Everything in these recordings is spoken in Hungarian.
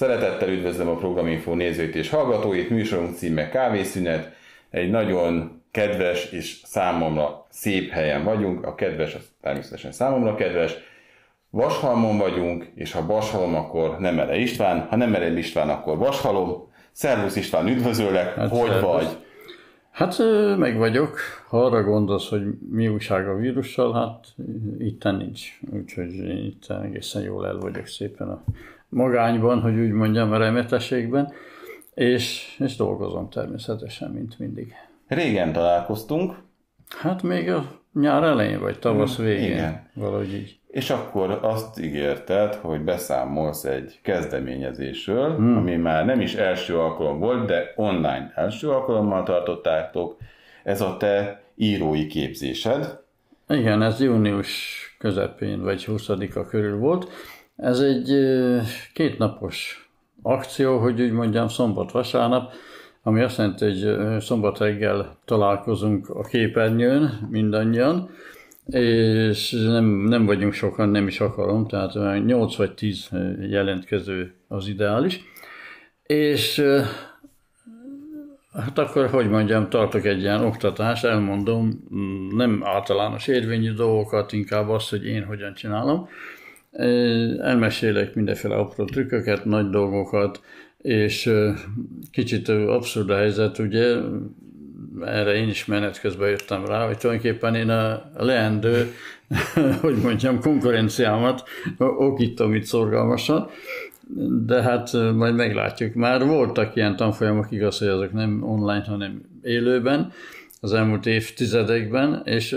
Szeretettel üdvözlöm a Programinfo nézőit és hallgatóit, műsorunk címe Kávészünet. Egy nagyon kedves és számomra szép helyen vagyunk, a kedves az természetesen számomra kedves. Vashalmon vagyunk, és ha Vashalom, akkor nem Ele István, ha nem Ele István, akkor Vashalom. Szervusz István, üdvözöllek, hát hogy szervusz. vagy? Hát meg vagyok. Ha arra gondolsz, hogy mi újság a vírussal, hát itt nincs. Úgyhogy itt egészen jól el vagyok szépen a magányban, hogy úgy mondjam, a remetességben, és, és dolgozom természetesen, mint mindig. Régen találkoztunk. Hát még a nyár elején, vagy tavasz hmm, végén. Igen. Valahogy így. És akkor azt ígérted, hogy beszámolsz egy kezdeményezésről, hmm. ami már nem is első alkalom volt, de online első alkalommal tartottátok. Ez a te írói képzésed. Igen, ez június közepén, vagy 20-a körül volt. Ez egy kétnapos akció, hogy úgy mondjam, szombat-vasárnap, ami azt jelenti, hogy szombat reggel találkozunk a képernyőn mindannyian, és nem, nem vagyunk sokan, nem is akarom, tehát 8 vagy 10 jelentkező az ideális. És hát akkor, hogy mondjam, tartok egy ilyen oktatást, elmondom nem általános érvényű dolgokat, inkább azt, hogy én hogyan csinálom. Elmesélek mindenféle apró trükköket, nagy dolgokat, és kicsit abszurd a helyzet, ugye, erre én is menet közben jöttem rá, hogy tulajdonképpen én a leendő, hogy mondjam, konkurenciámat okítom itt szorgalmasan, de hát majd meglátjuk. Már voltak ilyen tanfolyamok, igaz, hogy azok nem online, hanem élőben, az elmúlt évtizedekben, és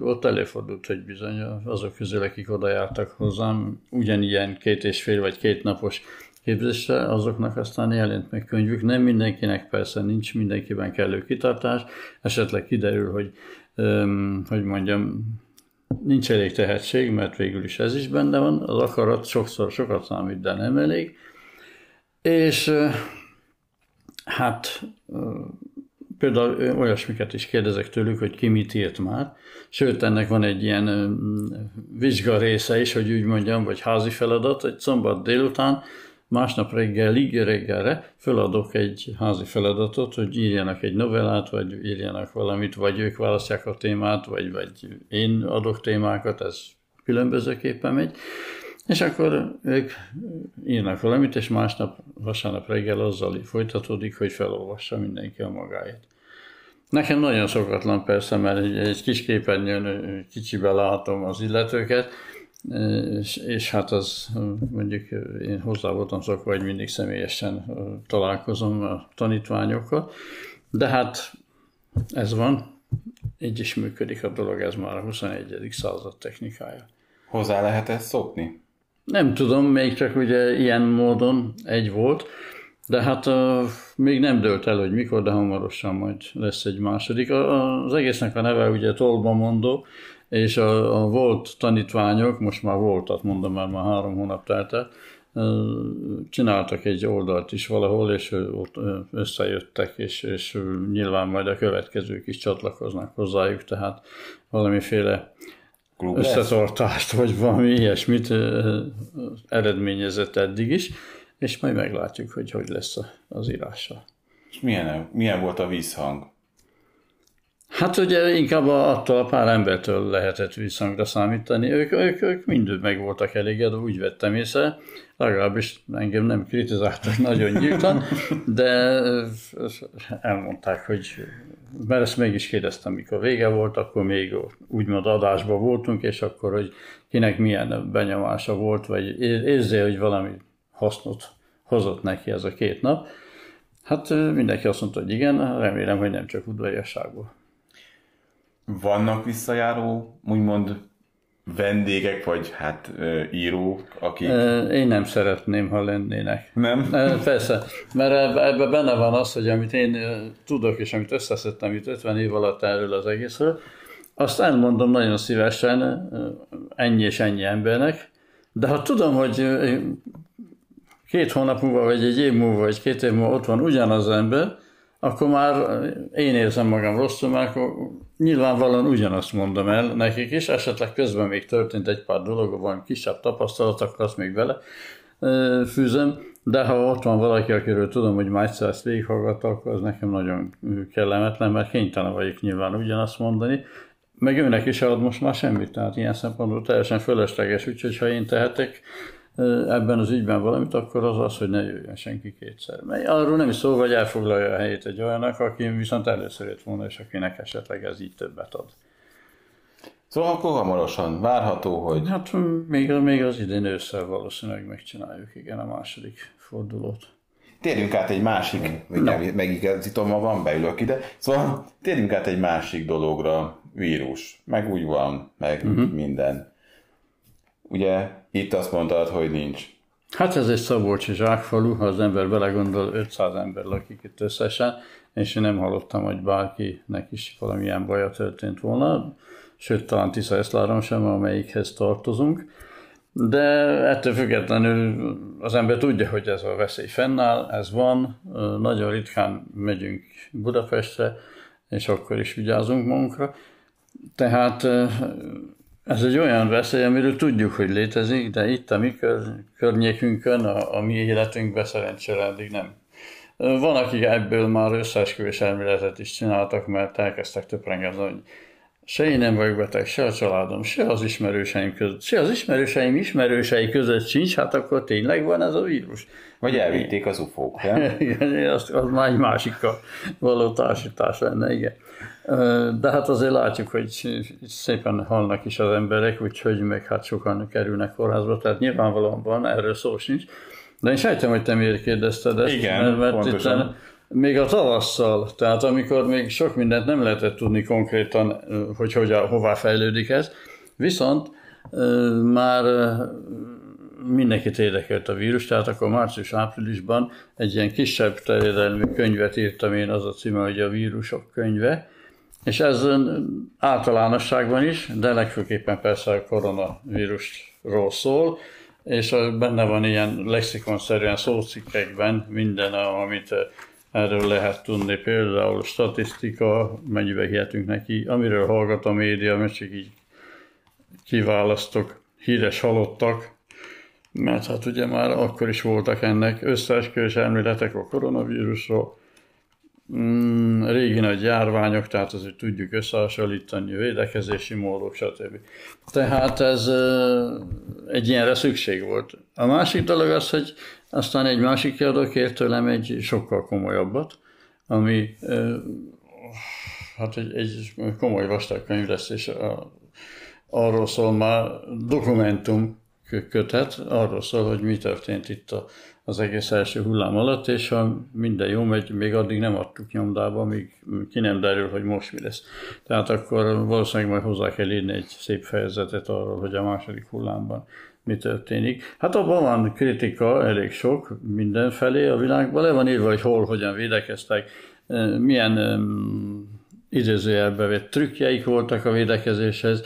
ott előfordult, hogy bizony azok közül, akik oda jártak hozzám, ugyanilyen két és fél vagy két napos képzésre, azoknak aztán jelent meg könyvük. Nem mindenkinek persze nincs mindenkiben kellő kitartás, esetleg kiderül, hogy, hogy mondjam, nincs elég tehetség, mert végül is ez is benne van, az akarat sokszor sokat számít, de nem elég. És hát például olyasmiket is kérdezek tőlük, hogy ki mit írt már. Sőt, ennek van egy ilyen vizsga része is, hogy úgy mondjam, vagy házi feladat, egy szombat délután, másnap reggelig, reggelre föladok egy házi feladatot, hogy írjanak egy novellát, vagy írjanak valamit, vagy ők választják a témát, vagy, vagy én adok témákat, ez különbözőképpen megy. És akkor ők írnak valamit, és másnap, vasárnap reggel azzal folytatódik, hogy felolvassa mindenki a magáét. Nekem nagyon szokatlan persze, mert egy, egy kis képernyőn kicsibe látom az illetőket, és, és hát az mondjuk én hozzá voltam szokva, hogy mindig személyesen találkozom a tanítványokkal, de hát ez van, így is működik a dolog, ez már a 21. század technikája. Hozzá lehet ezt szokni? Nem tudom, még csak ugye ilyen módon egy volt, de hát uh, még nem dőlt el, hogy mikor, de hamarosan majd lesz egy második. A, az egésznek a neve ugye Tolba mondó, és a, a volt tanítványok, most már voltat mondom, már már három hónap telt el, csináltak egy oldalt is valahol, és ott összejöttek, és, és nyilván majd a következők is csatlakoznak hozzájuk, tehát valamiféle Klub összetartást, vagy valami ilyesmit eredményezett eddig is, és majd meglátjuk, hogy hogy lesz az írással. És milyen, milyen volt a vízhang? Hát ugye inkább attól a pár embertől lehetett visszhangra számítani. Ők, ők, ők mind meg voltak elégedve, úgy vettem észre. Legalábbis engem nem kritizáltak nagyon nyíltan, de elmondták, hogy mert ezt meg is kérdeztem, mikor vége volt, akkor még úgymond adásban voltunk, és akkor, hogy kinek milyen benyomása volt, vagy érzi, hogy valami hasznot hozott neki ez a két nap. Hát mindenki azt mondta, hogy igen, remélem, hogy nem csak udvariasságból. Vannak visszajáró, úgymond vendégek, vagy hát írók, akik... Én nem szeretném, ha lennének. Nem? Persze, mert ebben benne van az, hogy amit én tudok, és amit összeszedtem itt 50 év alatt erről az egészről, azt elmondom nagyon szívesen ennyi és ennyi embernek, de ha tudom, hogy két hónap múlva, vagy egy év múlva, vagy két év múlva ott van ugyanaz ember, akkor már én érzem magam rosszul, mert akkor nyilvánvalóan ugyanazt mondom el nekik is, esetleg közben még történt egy pár dolog, valami kisebb tapasztalat, akkor azt még vele fűzem, de ha ott van valaki, akiről tudom, hogy már egyszer ezt végighallgatta, akkor az nekem nagyon kellemetlen, mert kénytelen vagyok nyilván ugyanazt mondani, meg őnek is ad most már semmit, tehát ilyen szempontból teljesen fölösleges, úgyhogy ha én tehetek ebben az ügyben valamit, akkor az az, hogy ne jöjjön senki kétszer. Mert arról nem is szó, hogy elfoglalja a helyét egy olyannak, aki viszont először jött volna, és akinek esetleg ez így többet ad. Szóval akkor hamarosan várható, hogy... Hát még, még az idén ősszel valószínűleg megcsináljuk, igen, a második fordulót. Térjünk át egy másik, no. megigazítom magam, beülök ide. Szóval térjünk át egy másik dologra, vírus. Meg úgy van, meg uh-huh. minden. Ugye itt azt mondtad, hogy nincs. Hát ez egy Szabolcsi zsákfalu, ha az ember belegondol, 500 ember lakik itt összesen, és én nem hallottam, hogy bárkinek is valamilyen baja történt volna, sőt, talán Tisza Eszláron sem, amelyikhez tartozunk. De ettől függetlenül az ember tudja, hogy ez a veszély fennáll, ez van, nagyon ritkán megyünk Budapestre, és akkor is vigyázunk magunkra. Tehát ez egy olyan veszély, amiről tudjuk, hogy létezik, de itt a mi kör, környékünkön, a, a mi életünkben szerencsére eddig nem. Van, akik ebből már összeesküvés elméletet is csináltak, mert elkezdtek töprengedni, hogy se én nem vagyok beteg, se a családom, se az ismerőseim között, se az ismerőseim ismerősei között sincs, hát akkor tényleg van ez a vírus. Vagy elvitték az ufók, igen, az, az már egy másikkal való társítás lenne, igen. De hát azért látjuk, hogy szépen halnak is az emberek, úgyhogy meg hát sokan kerülnek kórházba, tehát nyilvánvalóan van, erről szó sincs. De én sejtem, hogy te miért kérdezted ezt, Igen, mert, mert pontosan. Itt még a tavasszal, tehát amikor még sok mindent nem lehetett tudni konkrétan, hogy, hogy hová fejlődik ez, viszont már mindenkit érdekelt a vírus, tehát akkor március-áprilisban egy ilyen kisebb terjedelmű könyvet írtam én, az a címe, hogy a vírusok könyve, és ez általánosságban is, de legfőképpen persze a koronavírusról szól, és benne van ilyen lexikonszerűen szócikkekben minden, amit erről lehet tudni, például statisztika, mennyibe hihetünk neki, amiről hallgat a média, mert csak így kiválasztok híres halottak, mert hát ugye már akkor is voltak ennek összeesküvés elméletek a koronavírusról, mm, régi nagy járványok, tehát azért tudjuk összehasonlítani, védekezési módok, stb. Tehát ez egy ilyenre szükség volt. A másik dolog az, hogy aztán egy másik kiadó kért tőlem egy sokkal komolyabbat, ami hát egy, egy komoly vastag könyv lesz, és a, arról szól már dokumentum kötet, arról szól, hogy mi történt itt a, az egész első hullám alatt, és ha minden jó megy, még addig nem adtuk nyomdába, míg ki nem derül, hogy most mi lesz. Tehát akkor valószínűleg majd hozzá kell írni egy szép fejezetet arról, hogy a második hullámban mi történik. Hát abban van kritika, elég sok mindenfelé a világban, le van írva, hogy hol, hogyan védekeztek, milyen idézőjelbe vett trükkjeik voltak a védekezéshez,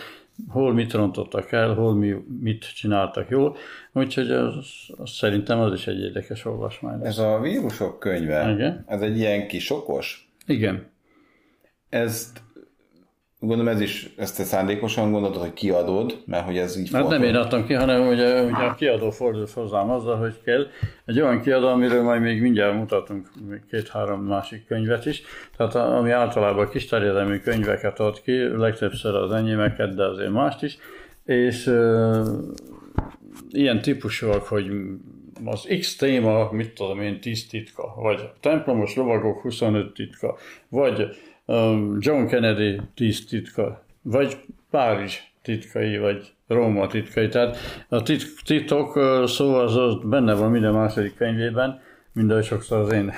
hol mit rontottak el, hol mi, mit csináltak jól, úgyhogy az, az szerintem az is egy érdekes olvasmány lesz. Ez a vírusok könyve, Igen? ez egy ilyen kis okos? Igen. Ezt Gondolom ez is, ezt te szándékosan gondolod, hogy kiadod, mert hogy ez így Hát nem én adtam ki, hanem ugye, ugye a kiadó fordult hozzám azzal, hogy kell. Egy olyan kiadó, amiről majd még mindjárt mutatunk két-három másik könyvet is. Tehát ami általában kis terjedelmű könyveket ad ki, legtöbbször az enyémeket, de azért mást is. És ilyen típusúak, hogy az X téma, mit tudom én, 10 titka, vagy templomos lovagok 25 titka, vagy John Kennedy tíz titka, vagy Párizs titkai, vagy Róma titkai. Tehát a tit- titok szó az, az benne van minden második könyvében, mind sokszor az én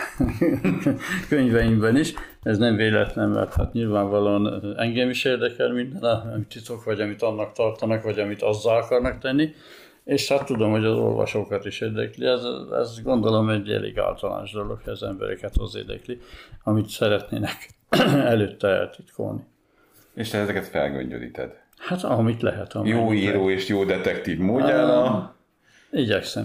könyveimben is. Ez nem véletlen, mert hát nyilvánvalóan engem is érdekel minden, amit titok, vagy amit annak tartanak, vagy amit azzal akarnak tenni. És hát tudom, hogy az olvasókat is érdekli. Ez, ez gondolom egy elég általános dolog, hogy az embereket az érdekli, amit szeretnének előtte eltitkolni. És te ezeket felgöngyölíted? Hát amit lehet. Jó író és jó detektív módjára. Uh, igyekszem.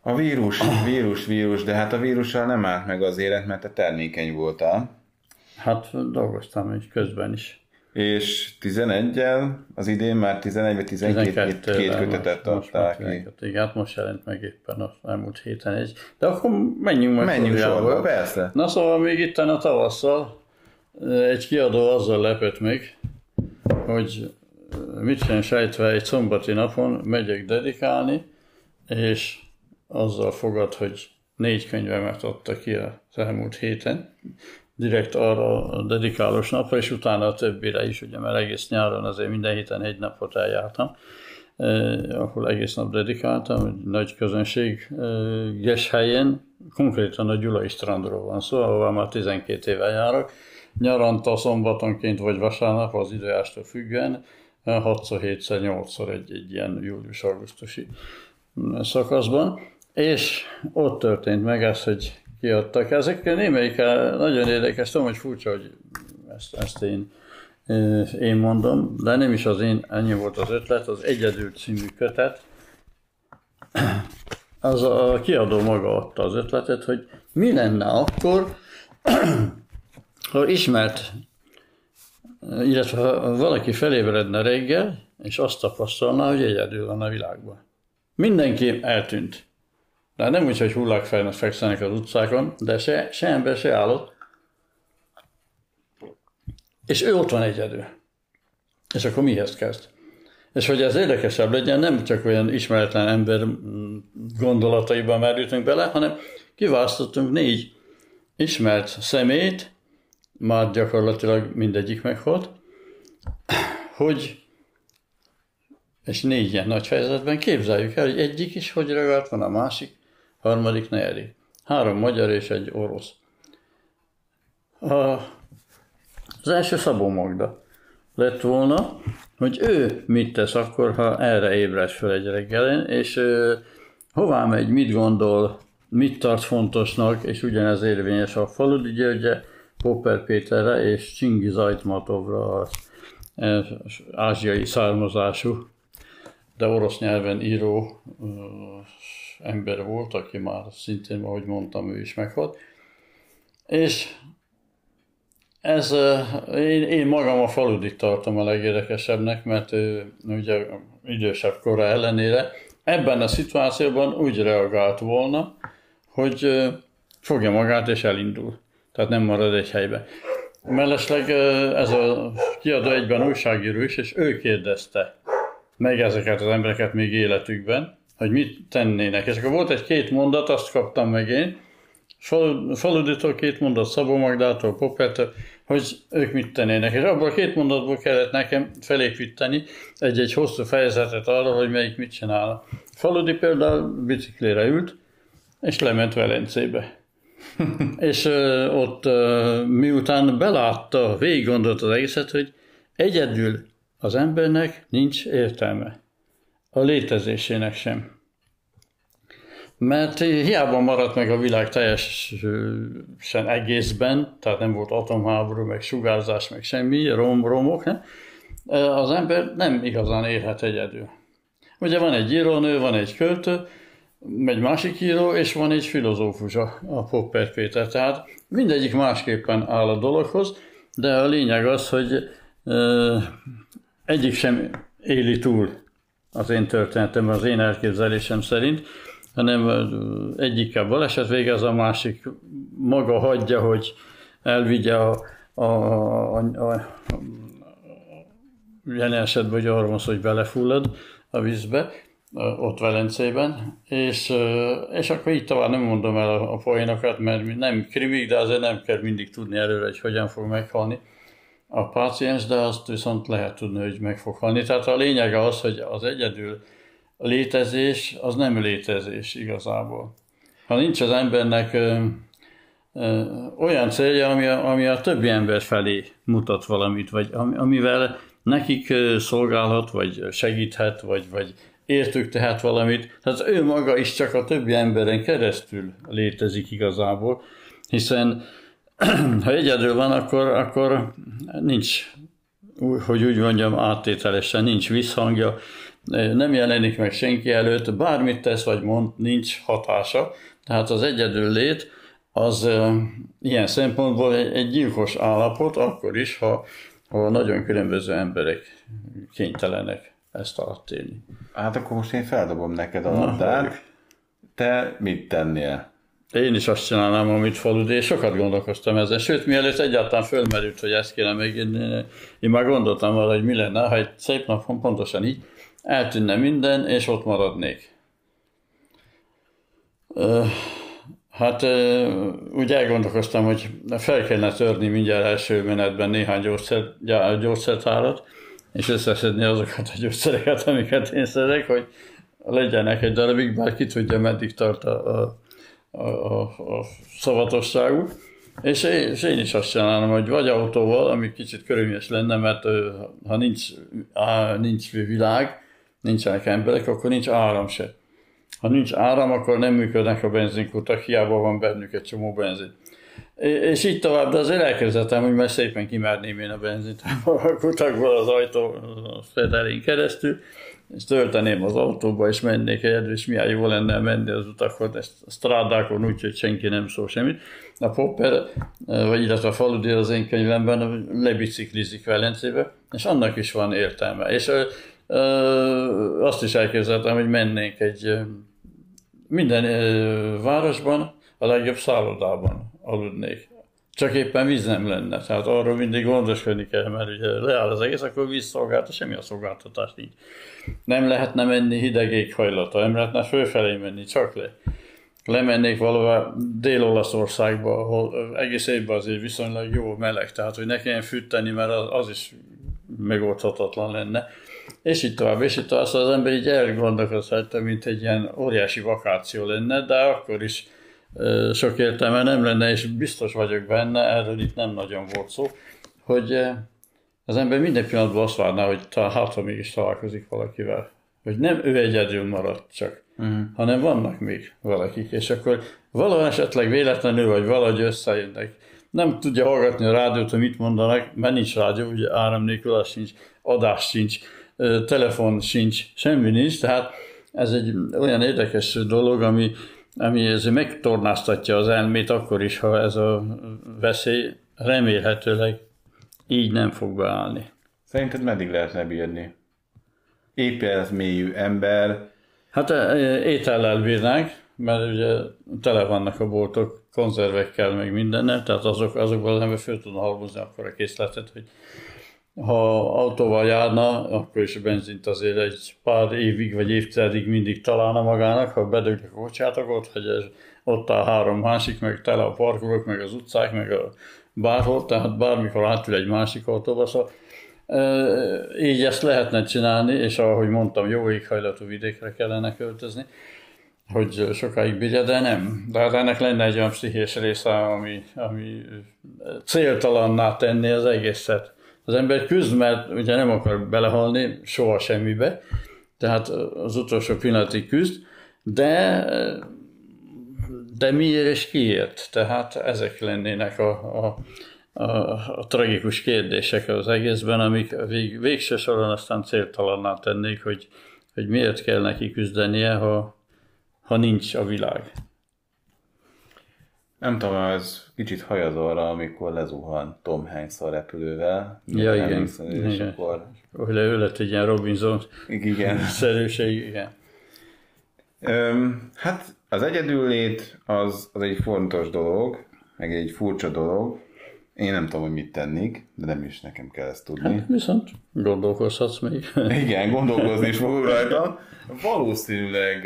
A vírus, vírus, vírus, de hát a vírussal nem állt meg az élet, mert te termékeny voltál. Hát dolgoztam egy közben is. És 11-el az idén már 11 vagy 12 két, két kötetet adták ki. Igen, hát most jelent meg éppen az elmúlt héten egy. De akkor menjünk meg Menjünk sorba, persze. Na szóval még itt a tavasszal egy kiadó azzal lepett meg, hogy mit sem sejtve egy szombati napon megyek dedikálni, és azzal fogad, hogy négy könyvemet adta ki az elmúlt héten, direkt arra dedikálós napra, és utána a többire is, ugye, mert egész nyáron azért minden héten egy napot eljártam, eh, ahol egész nap dedikáltam, egy nagy közönséges helyen, konkrétan a Gyulai strandról van szó, ahol már 12 éve járok, nyaranta szombatonként vagy vasárnap az időjástól függően, 6 7 8 egy, egy ilyen július-augusztusi szakaszban, és ott történt meg ez, hogy kiadtak. Ezek némelyik nagyon érdekes, tudom, hogy furcsa, hogy ezt, ezt én, én mondom, de nem is az én, ennyi volt az ötlet, az Egyedül című kötet, az a kiadó maga adta az ötletet, hogy mi lenne akkor, ha ismert, illetve ha valaki felébredne reggel, és azt tapasztalná, hogy egyedül van a világban. Mindenki eltűnt. De nem úgy, hogy hullák fekszenek az utcákon, de se, se ember, se állott. És ő ott van egyedül. És akkor mihez kezd? És hogy ez érdekesebb legyen, nem csak olyan ismeretlen ember gondolataiban merültünk bele, hanem kiválasztottunk négy ismert szemét, már gyakorlatilag mindegyik meghalt, hogy és négy ilyen nagy fejezetben képzeljük el, hogy egyik is hogy reagált van, a másik, harmadik, negyedik. Három magyar és egy orosz. A, az első Szabó Magda lett volna, hogy ő mit tesz akkor, ha erre ébred fel egy reggelén, és ő, hová megy, mit gondol, mit tart fontosnak, és ugyanez érvényes a Faludi Györgye, Popper Péterre és Csingiz Ajtmatovra az ázsiai származású, de orosz nyelven író ember volt, aki már szintén, ahogy mondtam, ő is meghalt. És ez, én, én magam a faludit tartom a legérdekesebbnek, mert ő ugye idősebb kora ellenére ebben a szituációban úgy reagált volna, hogy fogja magát és elindul. Tehát nem marad egy helybe. Mellesleg ez a kiadó egyben újságíró is, és ő kérdezte meg ezeket az embereket még életükben, hogy mit tennének. És akkor volt egy két mondat, azt kaptam meg én, Fal, Faluditól két mondat, Szabó Magdától, Poppertől, hogy ők mit tennének. És abból a két mondatból kellett nekem felépíteni egy-egy hosszú fejezetet arra, hogy melyik mit csinál. Faludi például biciklére ült, és lement Velencébe. és ö, ott ö, miután belátta, végig gondolt az egészet, hogy egyedül az embernek nincs értelme a létezésének sem. Mert hiába maradt meg a világ teljesen egészben, tehát nem volt atomháború, meg sugárzás, meg semmi, rom, romok, ne? az ember nem igazán élhet egyedül. Ugye van egy írónő, van egy költő, egy másik író, és van egy filozófus, a, a Popper Péter. Tehát mindegyik másképpen áll a dologhoz, de a lényeg az, hogy egyik sem éli túl az én történetem, az én elképzelésem szerint, hanem egyikkel baleset végez, a másik maga hagyja, hogy elvigye a, a, a, a, a esetben, hogy arról hogy belefullad a vízbe, ott Velencében, és, és akkor így tovább nem mondom el a, a poénokat, mert nem krimik, de azért nem kell mindig tudni előre, hogy hogyan fog meghalni a páciens, de azt viszont lehet tudni, hogy meg fog halni. Tehát a lényege az, hogy az egyedül létezés az nem létezés igazából. Ha nincs az embernek ö, ö, olyan célja, ami a, ami a többi ember felé mutat valamit, vagy amivel nekik szolgálhat, vagy segíthet, vagy, vagy értük tehet valamit. Tehát ő maga is csak a többi emberen keresztül létezik igazából, hiszen ha egyedül van, akkor, akkor nincs, hogy úgy mondjam, áttételesen nincs visszhangja, nem jelenik meg senki előtt, bármit tesz vagy mond, nincs hatása. Tehát az egyedül lét az ilyen szempontból egy, egy gyilkos állapot, akkor is, ha, ahol nagyon különböző emberek kénytelenek ezt alatt élni. Hát akkor most én feldobom neked a labdát. Te mit tennél? Én is azt csinálnám, amit falud, és sokat gondolkoztam ezen. Sőt, mielőtt egyáltalán fölmerült, hogy ezt kéne még, én, én már gondoltam arra, hogy mi lenne, ha egy szép napon pontosan így eltűnne minden, és ott maradnék. Hát úgy elgondolkoztam, hogy fel kellene törni mindjárt első menetben néhány gyógyszer, gyógyszertárat, és összeszedni azokat a gyógyszereket, amiket én szeretek, hogy legyenek egy darabig, bár ki tudja, meddig tart a, a, a, a, a. És én, és én is azt csinálom, hogy vagy autóval, ami kicsit körülményes lenne, mert ha nincs, á, nincs világ, nincsenek emberek, akkor nincs áram se. Ha nincs áram, akkor nem működnek a benzinkutak, hiába van bennük egy csomó benzin. És így tovább, de azért elkezdettem, hogy már szépen kimerném én a benzint a kutakból az ajtó fedelén keresztül, és tölteném az autóba, és mennék egyedül, és milyen jó lenne menni az utakon, ezt a strádákon úgy, hogy senki nem szól semmit. A Popper, vagy illetve a faludi az én könyvemben lebiciklizik Velencébe, és annak is van értelme. És ö, ö, azt is elképzeltem, hogy mennénk egy minden ö, városban, a legjobb szállodában aludnék. Csak éppen víz nem lenne. Tehát arról mindig gondoskodni kell, mert ugye leáll az egész, akkor vízszolgáltat, semmi a szolgáltatás nincs. Nem lehetne menni hideg éghajlata, nem lehetne fölfelé menni, csak le. Lemennék valahová Dél-Olaszországba, ahol egész évben azért viszonylag jó meleg, tehát hogy ne kelljen fűteni, mert az, az is megoldhatatlan lenne. És így tovább, és így tovább, szóval az ember így elgondolkozhat, mint egy ilyen óriási vakáció lenne, de akkor is sok értelme nem lenne, és biztos vagyok benne, erről itt nem nagyon volt szó, hogy az ember minden pillanatban azt várná, hogy ta, hát, ha mégis találkozik valakivel. Hogy nem ő egyedül maradt csak, uh-huh. hanem vannak még valakik, és akkor valahol esetleg véletlenül, vagy valahogy összejönnek. Nem tudja hallgatni a rádiót, hogy mit mondanak, mert nincs rádió, ugye áram nélkül sincs, adás sincs, telefon sincs, semmi nincs, tehát ez egy olyan érdekes dolog, ami ami ez megtornáztatja az elmét akkor is, ha ez a veszély remélhetőleg így nem fog beállni. Szerinted meddig lehetne bírni? Épület mélyű ember. Hát e, étellel bírnánk, mert ugye tele vannak a boltok konzervekkel, meg mindennel, tehát azok, azokból az ember föl tudna halmozni akkor a készletet, hogy ha autóval járna, akkor is a benzint azért egy pár évig vagy évtizedig mindig találna magának, ha bedöglik a kocsát, ott, hogy ez, ott a három másik, meg tele a parkolók, meg az utcák, meg a bárhol, tehát bármikor átül egy másik autóba, szóval így ezt lehetne csinálni, és ahogy mondtam, jó éghajlatú vidékre kellene költözni, hogy sokáig bírja, de nem. De hát ennek lenne egy olyan pszichés része, ami, ami céltalanná tenni az egészet az ember küzd, mert ugye nem akar belehalni soha semmibe, tehát az utolsó pillanatig küzd, de, de miért és kiért? Tehát ezek lennének a, a, a, a tragikus kérdések az egészben, amik vég, végső soron aztán céltalanná tennék, hogy, hogy miért kell neki küzdenie, ha, ha nincs a világ. Nem tudom, ez kicsit hajaz arra, amikor lezuhan Tom Hanks a repülővel. Ja, igen. Hiszem, és igen. akkor... Hogy ő lett egy ilyen Robinson igen. szerűség, igen. Öm, hát az egyedüllét az, az egy fontos dolog, meg egy furcsa dolog. Én nem tudom, hogy mit tennék, de nem is nekem kell ezt tudni. Hát, viszont gondolkozhatsz még. Igen, gondolkozni is fogok rajta. Valószínűleg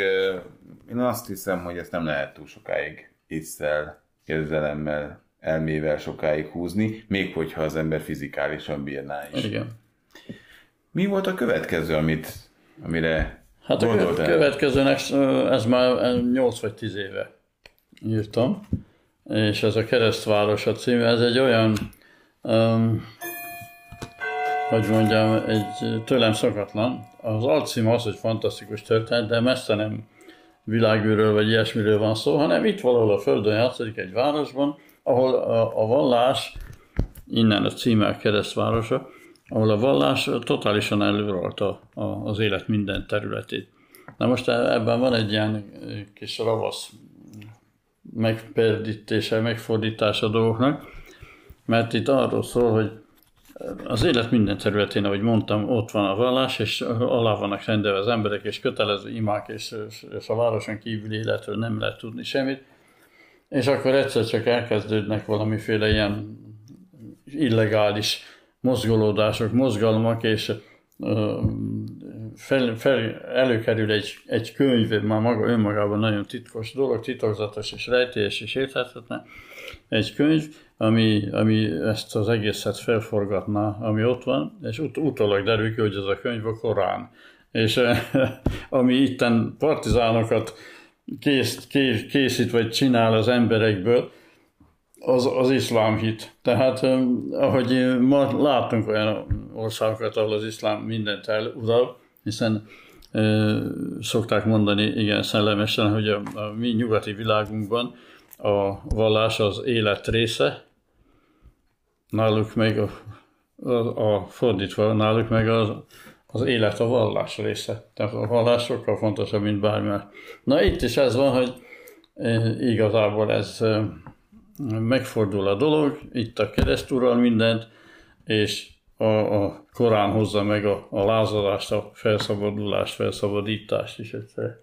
én azt hiszem, hogy ezt nem lehet túl sokáig észszel érzelemmel, elmével sokáig húzni, még hogyha az ember fizikálisan bírná is. Igen. Mi volt a következő, amit, amire Hát a következőnek, ez már 8 vagy 10 éve írtam, és ez a Keresztváros a cím, ez egy olyan, um, hogy mondjam, egy tőlem szokatlan. Az alcím az, hogy fantasztikus történet, de messze nem világűről vagy ilyesmiről van szó, hanem itt valahol a Földön játszik egy városban, ahol a, a vallás, innen a címe keresztvárosa, ahol a vallás totálisan előralta az élet minden területét. Na most ebben van egy ilyen kis ravasz megperdítése, megfordítása a dolgoknak, mert itt arról szól, hogy az élet minden területén, ahogy mondtam, ott van a vallás, és alá vannak rendelve az emberek, és kötelező imák, és, és a városon kívüli életről nem lehet tudni semmit. És akkor egyszer csak elkezdődnek valamiféle ilyen illegális mozgolódások, mozgalmak, és fel, fel, előkerül egy, egy könyv, már maga önmagában nagyon titkos dolog, titokzatos és rejtélyes és érthetetlen, egy könyv, ami, ami ezt az egészet felforgatná, ami ott van, és ut- utólag derül ki, hogy ez a könyv a Korán. És ami itten partizánokat kész, kész, készít vagy csinál az emberekből, az, az iszlám hit. Tehát, ahogy ma látunk olyan országokat, ahol az iszlám mindent elural, hiszen e, szokták mondani igen szellemesen, hogy a, a mi nyugati világunkban a vallás az élet része, náluk meg a, a, a fordítva, náluk meg az, az élet a vallás része. Tehát a vallás sokkal fontosabb, mint bármi Na itt is ez van, hogy igazából ez megfordul a dolog, itt a keresztúral mindent, és a, a Korán hozza meg a, a lázadást, a felszabadulást, felszabadítást is egyszer.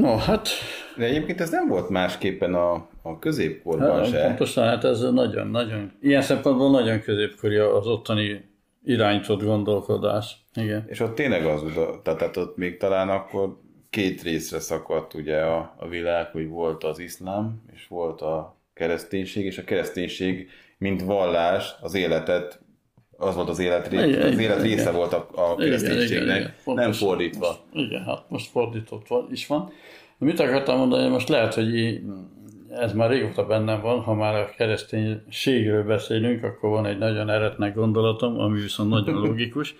No, hát... De egyébként ez nem volt másképpen a, a középkorban hát, se. Pontosan, hát ez nagyon-nagyon, ilyen szempontból nagyon középkori az ottani irányított gondolkodás. Igen. És ott tényleg az, tehát ott még talán akkor két részre szakadt ugye a, a világ, hogy volt az iszlám, és volt a kereszténység, és a kereszténység, mint vallás, az életet, az volt az élet, ré, igen, az élet része igen. volt a, a kereszténységnek, igen, igen, nem fordítva. Most, igen, hát most fordított van, is van. Mit akartam mondani, most lehet, hogy ez már régóta bennem van, ha már a kereszténységről beszélünk, akkor van egy nagyon eretnek gondolatom, ami viszont nagyon logikus.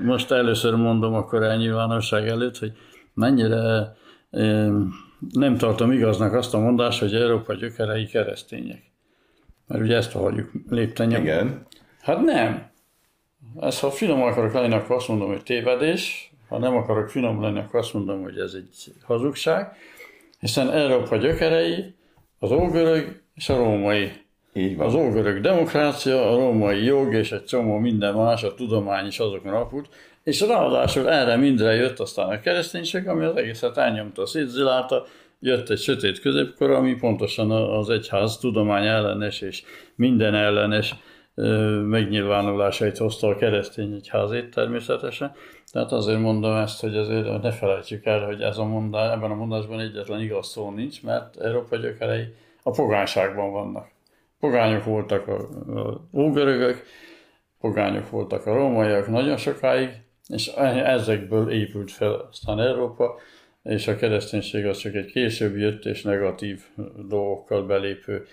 Most először mondom akkor elnyilvánosság előtt, hogy mennyire nem tartom igaznak azt a mondást, hogy Európa gyökerei keresztények. Mert ugye ezt halljuk lépten Igen. Hát nem. Ezt, ha finom akarok lenni, akkor azt mondom, hogy tévedés. Ha nem akarok finom lenni, akkor azt mondom, hogy ez egy hazugság. Hiszen Európa gyökerei az ógörög és a római. Így van. Az ógörög demokrácia, a római jog és egy csomó minden más, a tudomány is azokon alapult, és ráadásul erre mindre jött aztán a kereszténység, ami az egészet elnyomta, szétzilálta, jött egy sötét középkor, ami pontosan az egyház tudomány ellenes és minden ellenes megnyilvánulásait hozta a keresztény egyházét természetesen. Tehát azért mondom ezt, hogy azért ne felejtsük el, hogy ez a mondás, ebben a mondásban egyetlen igaz szó nincs, mert Európa gyökerei a pogányságban vannak. Pogányok voltak a, a ógörögök, pogányok voltak a rómaiak nagyon sokáig, és ezekből épült fel aztán Európa, és a kereszténység az csak egy később jött és negatív dolgokkal belépő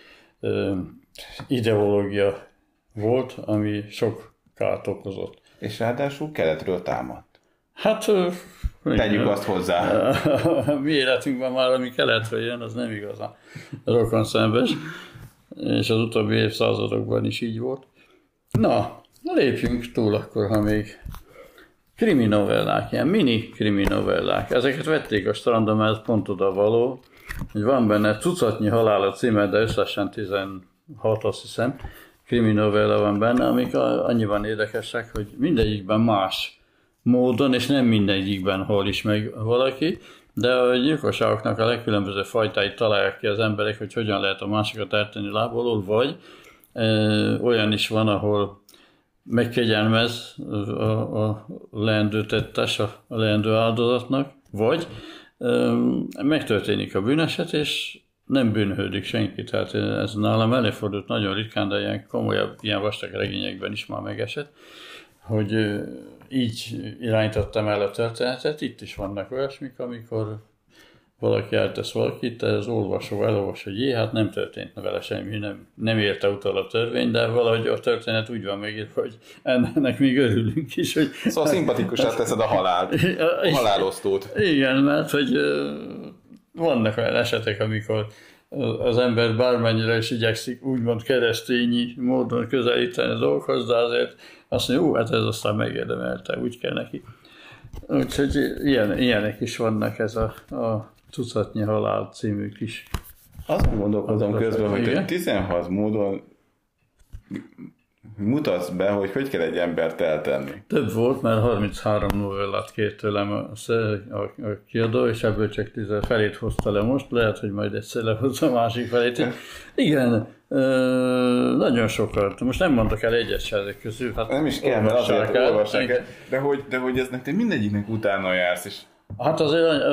ideológia volt, ami sok kárt okozott. És ráadásul keletről támadt. Hát... Tegyük azt hozzá. A mi életünkben már, ami keletről jön, az nem igazán rokon szembes, és az utóbbi évszázadokban is így volt. Na, lépjünk túl akkor, ha még kriminovellák, ilyen mini kriminovellák. Ezeket vették a strandon, mert ez pont oda való, hogy van benne tucatnyi halál a címe, de összesen 16 azt hiszem, kriminovella van benne, amik annyiban érdekesek, hogy mindegyikben más módon, és nem mindegyikben hol is meg valaki, de a gyilkosságoknak a legkülönböző fajtáit találják ki az emberek, hogy hogyan lehet a másikat eltenni lából, vagy e, olyan is van, ahol megkegyelmez a, a leendő tettes, a, a leendő áldozatnak, vagy e, megtörténik a bűneset, és nem bűnhődik senki, tehát ez nálam előfordult nagyon ritkán, de ilyen komolyabb, ilyen vastag regényekben is már megesett, hogy így irányítottam el a történetet, itt is vannak olyasmik, amikor valaki eltesz valakit, az olvasó elolvas, hogy jé, hát nem történt vele semmi, nem, nem érte utal a törvény, de valahogy a történet úgy van megírva, hogy ennek még örülünk is. Hogy, szóval szimpatikusát teszed a halált, a halálosztót. Igen, mert hogy vannak olyan esetek, amikor az ember bármennyire is igyekszik úgymond keresztényi módon közelíteni a dolgokhoz, de azért azt mondja, jó, hát ez aztán megérdemelte, úgy kell neki. Úgyhogy ilyen, ilyenek is vannak ez a, a Tucatnyi halál című kis... Azt gondolkozom közben, hogy 16 módon mutatsz be, hogy hogy kell egy embert eltenni. Több volt, mert 33 novellát kért tőlem a, a, a kiadó, és ebből csak 10 felét hozta le most, lehet, hogy majd egyszer lehozza a másik felét. Igen, ö, nagyon sokat. Most nem mondok el egyes ezek közül. Hát nem is kell, mert azért olvassák el. De hogy, de hogy ez nektek mindegyiknek utána jársz, és Hát azért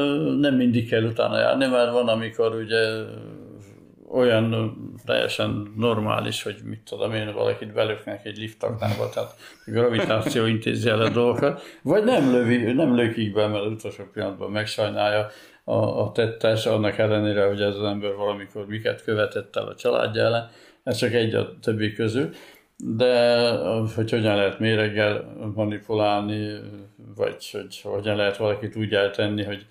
nem mindig kell utána járni, mert van, amikor ugye olyan teljesen normális, hogy mit tudom én, valakit belöknek egy liftaknába, tehát gravitáció intézi el a dolgokat, vagy nem, lövi, nem lökik be, mert utolsó pillanatban megsajnálja a, a tettes, annak ellenére, hogy ez az ember valamikor miket követett el a családja ellen, ez csak egy a többi közül, de hogy hogyan lehet méreggel manipulálni, vagy hogy hogyan lehet valakit úgy eltenni, hogy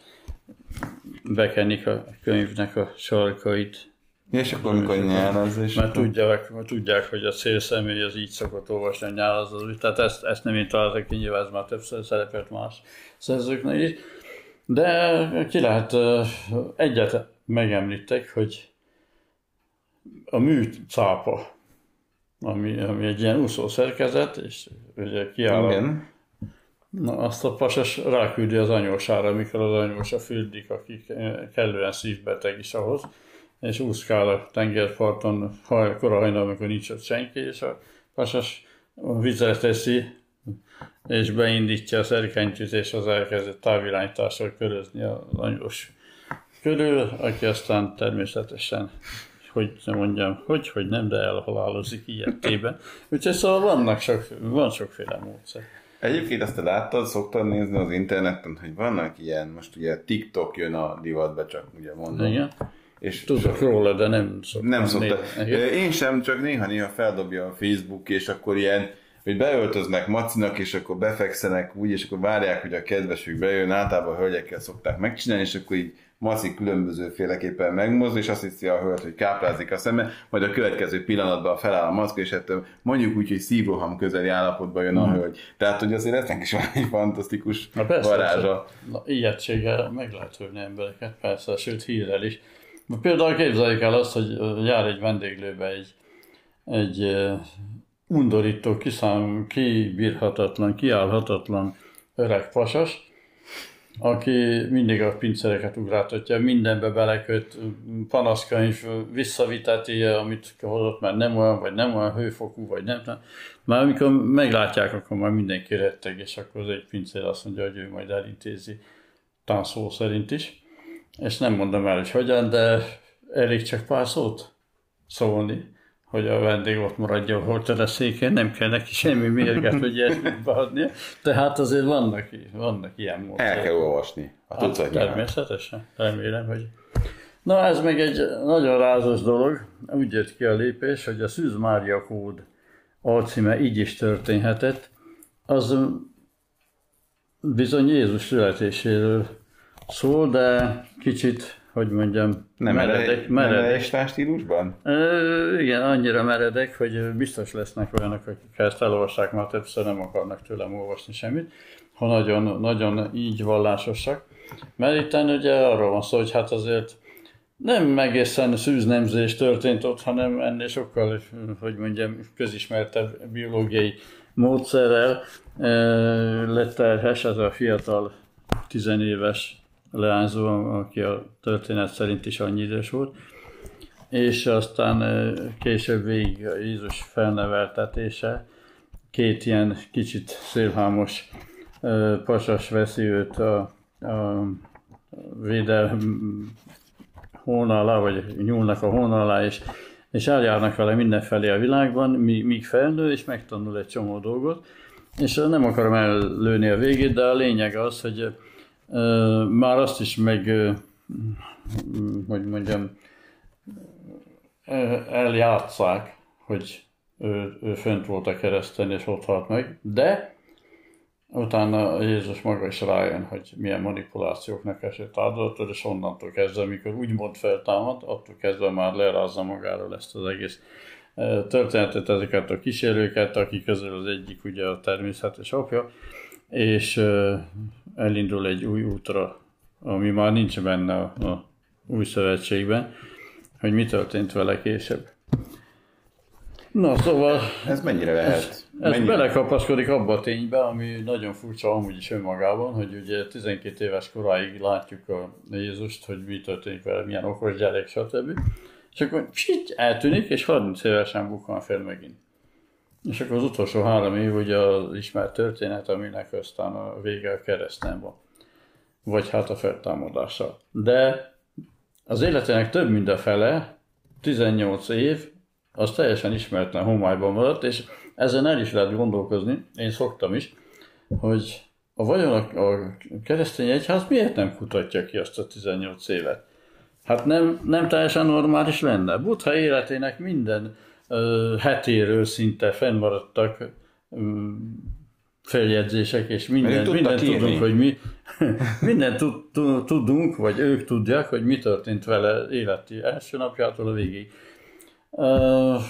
bekenik a könyvnek a sarkait, és akkor mikor nyálaz, és Mert tudják, tudják, hogy a célszemély az így szokott olvasni a nyálazat, tehát ezt, ezt nem én találtak ki, nyilván ez már többször szerepelt más szerzőknek is. De ki lehet, egyet megemlítek, hogy a műcápa, ami, ami egy ilyen úszó szerkezet, és ugye kiáll Igen. Na, azt a pasas ráküldi az anyósára, amikor az anyósa fürdik, akik kellően szívbeteg is ahhoz, és úszkál a tengerparton kora hajnal, amikor nincs ott senki, és a pasas vizet teszi, és beindítja a szerkentyűt, és az elkezdett távirányítással körözni az anyós körül, aki aztán természetesen hogy nem mondjam, hogy, hogy nem, de elhalálozik ilyetében. Úgyhogy szóval vannak sok, van sokféle módszer. Egyébként azt te láttad, szoktad nézni az interneten, hogy vannak ilyen, most ugye TikTok jön a divatba, csak ugye mondom. Igen és Tudok róla, de nem szoktam. Nem szokta. Én sem, csak néha-néha feldobja a Facebook, és akkor ilyen, hogy beöltöznek macinak, és akkor befekszenek úgy, és akkor várják, hogy a kedvesük bejön, általában a hölgyekkel szokták megcsinálni, és akkor így Maci különbözőféleképpen megmozdul, és azt hiszi a hölgy, hogy káprázik a szeme, majd a következő pillanatban feláll a maszk, és hát mondjuk úgy, hogy szívroham közeli állapotban jön a mm. hölgy. Tehát, hogy azért eznek is van egy fantasztikus Na persze, varázsa. Na, ilyetséggel meg lehet hívni embereket, persze, sőt hírrel is. Például képzeljük el azt, hogy jár egy vendéglőbe egy, egy undorító, kiszám, kibírhatatlan, kiállhatatlan öreg pasas, aki mindig a pincéreket ugráltatja, mindenbe beleköt, panaszkönyv, visszaviteti, amit hozott, mert nem olyan, vagy nem olyan hőfokú, vagy nem. nem. Már amikor meglátják, akkor már mindenki retteg, és akkor az egy pincér azt mondja, hogy ő majd elintézi, tánszó szerint is és nem mondom el, hogy hogyan, de elég csak pár szót szólni, hogy a vendég ott maradjon a széken, nem kell neki semmi mérget, hogy ilyesmit beadnia. Tehát azért vannak, vannak ilyen módszerek. El kell olvasni a hát, Természetesen, remélem, hogy... Na ez meg egy nagyon rázos dolog, úgy jött ki a lépés, hogy a Szűz Mária kód alcíme így is történhetett, az bizony Jézus születéséről szól, de kicsit, hogy mondjam, nem meredek. meredek. Stílusban? E, igen, annyira meredek, hogy biztos lesznek olyanok, akik ezt elolvassák, már többször nem akarnak tőlem olvasni semmit, ha nagyon, nagyon így vallásosak. Mert itt ugye arról van szó, hogy hát azért nem egészen szűznemzés történt ott, hanem ennél sokkal, hogy mondjam, közismertebb biológiai módszerrel e, lett terhes ez a fiatal tizenéves leányzó, aki a történet szerint is annyi idős volt, és aztán később végig Jézus felneveltetése, két ilyen kicsit szélhámos pasas veszi őt a, a védel hón alá, vagy nyúlnak a hón alá, és, és eljárnak vele mindenfelé a világban, míg felnő, és megtanul egy csomó dolgot. És nem akarom ellőni a végét, de a lényeg az, hogy már azt is meg, hogy mondjam, eljátszák, hogy ő, ő fönt volt a kereszten és ott halt meg, de utána Jézus maga is rájön, hogy milyen manipulációknak esett áldozatot, és onnantól kezdve, amikor úgymond feltámad, attól kezdve már lerázza magáról ezt az egész történetet, ezeket a kísérőket, akik közül az egyik ugye a természetes apja, és elindul egy új útra, ami már nincs benne a, a új szövetségben, hogy mi történt vele később. Na szóval Ez mennyire lehet? ez, ez mennyire? belekapaszkodik abba a ténybe, ami nagyon furcsa amúgy is önmagában, hogy ugye 12 éves koráig látjuk a Jézust, hogy mi történik vele, milyen okos gyerek, stb. És akkor psit, eltűnik, és 30 évesen bukkan fel megint. És akkor az utolsó három év ugye az ismert történet, aminek aztán a vége a kereszten van. Vagy hát a feltámadással. De az életének több mint a fele, 18 év, az teljesen ismeretlen homályban maradt, és ezen el is lehet gondolkozni, én szoktam is, hogy a vajon a, a keresztény egyház miért nem kutatja ki azt a 18 évet? Hát nem, nem teljesen normális lenne. Buddha életének minden hetéről szinte fennmaradtak feljegyzések, és minden, ő tudta minden írni. tudunk, hogy mi, minden tud, tud, tudunk, vagy ők tudják, hogy mi történt vele életi első napjától a végig. Uh,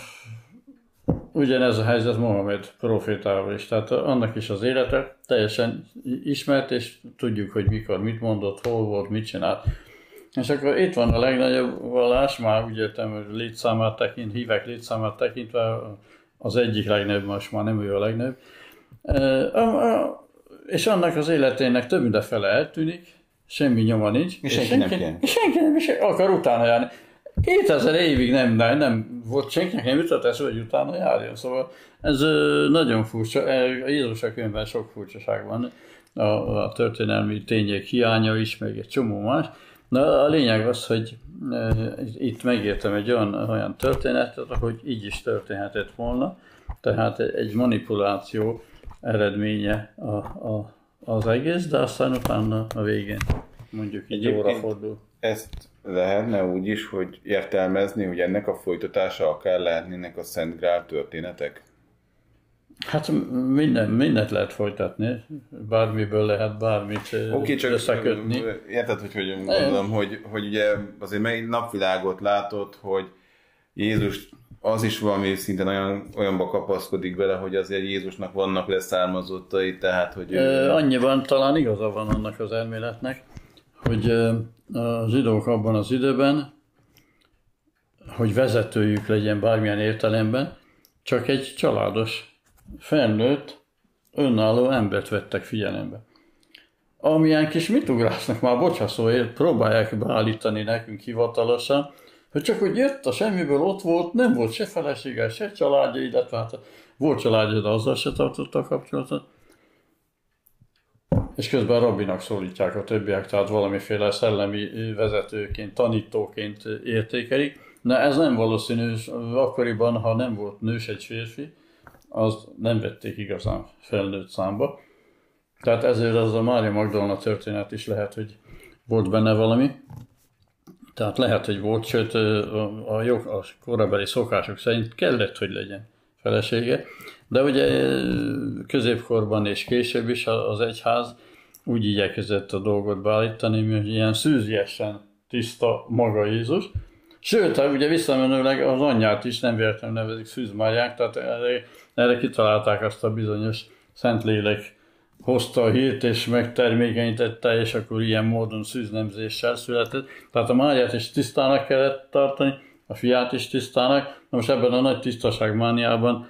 ugyanez a helyzet Mohamed profétával is, tehát annak is az élete teljesen ismert, és tudjuk, hogy mikor mit mondott, hol volt, mit csinált. És akkor itt van a legnagyobb vallás, már úgy értem, hogy létszámát tekint, hívek létszámát tekintve az egyik legnagyobb, most már nem ő a legnagyobb. És annak az életének több mint a fele eltűnik, semmi nyoma nincs. És senki nem kér. és senki nem is akar utána járni. 2000 évig nem, nem, nem volt senkinek nem jutott eszbe, hogy utána járjon. Szóval ez nagyon furcsa. E, A Jézus a könyvben sok furcsaság van. A, a történelmi tények hiánya is, meg egy csomó más. Na, a lényeg az, hogy itt megértem egy olyan, olyan történetet, hogy így is történhetett volna. Tehát egy manipuláció eredménye a, a, az egész, de aztán utána a végén mondjuk Egyébként- óra fordul. Ezt lehetne úgy is, hogy értelmezni, hogy ennek a folytatása akár lehetnének a Szent Grál történetek? Hát minden, mindent lehet folytatni, bármiből lehet bármit Oké, okay, csak összekötni. érted, hogy hogy mondom, hogy, hogy ugye azért meg napvilágot látott, hogy Jézus az is valami szinten olyan, olyanba kapaszkodik bele, hogy azért Jézusnak vannak leszármazottai, tehát hogy ő, Annyiban talán igaza van annak az elméletnek, hogy a zsidók abban az időben, hogy vezetőjük legyen bármilyen értelemben, csak egy családos, felnőtt, önálló embert vettek figyelembe. Amilyen kis mitugrásznak már bocsaszóért próbálják beállítani nekünk hivatalosan, hogy csak hogy jött a semmiből, ott volt, nem volt se felesége, se családja, illetve hát volt családja, de azzal se tartotta a kapcsolatot. És közben rabbinak szólítják a többiek, tehát valamiféle szellemi vezetőként, tanítóként értékelik. De ez nem valószínű, és akkoriban, ha nem volt nős egy férfi, az nem vették igazán felnőtt számba. Tehát ezért az a Mária Magdalena történet is lehet, hogy volt benne valami. Tehát lehet, hogy volt, sőt a, a, jog, a korabeli szokások szerint kellett, hogy legyen felesége. De ugye középkorban és később is az egyház úgy igyekezett a dolgot beállítani, hogy ilyen szűziesen tiszta maga Jézus. Sőt, hát ugye visszamenőleg az anyját is nem véletlenül nevezik Szűz Máriák, tehát erre, kitalálták azt a bizonyos Szentlélek hozta a hírt és megtermékenyítette, és akkor ilyen módon szűznemzéssel született. Tehát a Máriát is tisztának kellett tartani, a fiát is tisztának. Na most ebben a nagy tisztaságmániában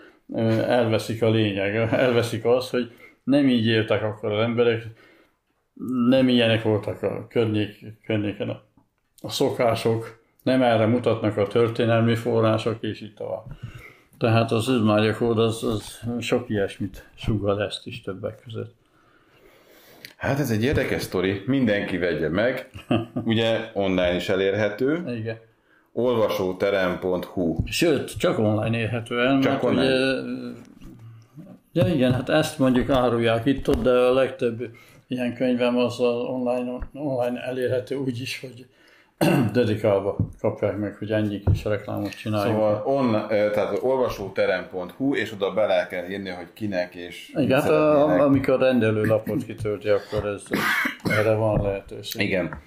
elveszik a lényeg, elveszik az, hogy nem így éltek akkor az emberek, nem ilyenek voltak a környék, környéken a, a szokások, nem erre mutatnak a történelmi források, és így tovább. Tehát az Üzmária kód az, az sok ilyesmit sugal ezt is többek között. Hát ez egy érdekes sztori, mindenki vegye meg, ugye online is elérhető, Igen. olvasóterem.hu. Sőt, csak online érhető el, Csak mert online. ugye, ja igen, hát ezt mondjuk árulják itt ott, de a legtöbb ilyen könyvem az online, online elérhető úgy is, hogy dedikálva kapják meg, hogy ennyi kis reklámot csináljunk. Szóval on, eh, tehát olvasóterem.hu, és oda bele kell írni, hogy kinek és igen, hát a, szeretnének. amikor rendelőlapot kitölti, akkor ez, erre van lehetőség. Igen,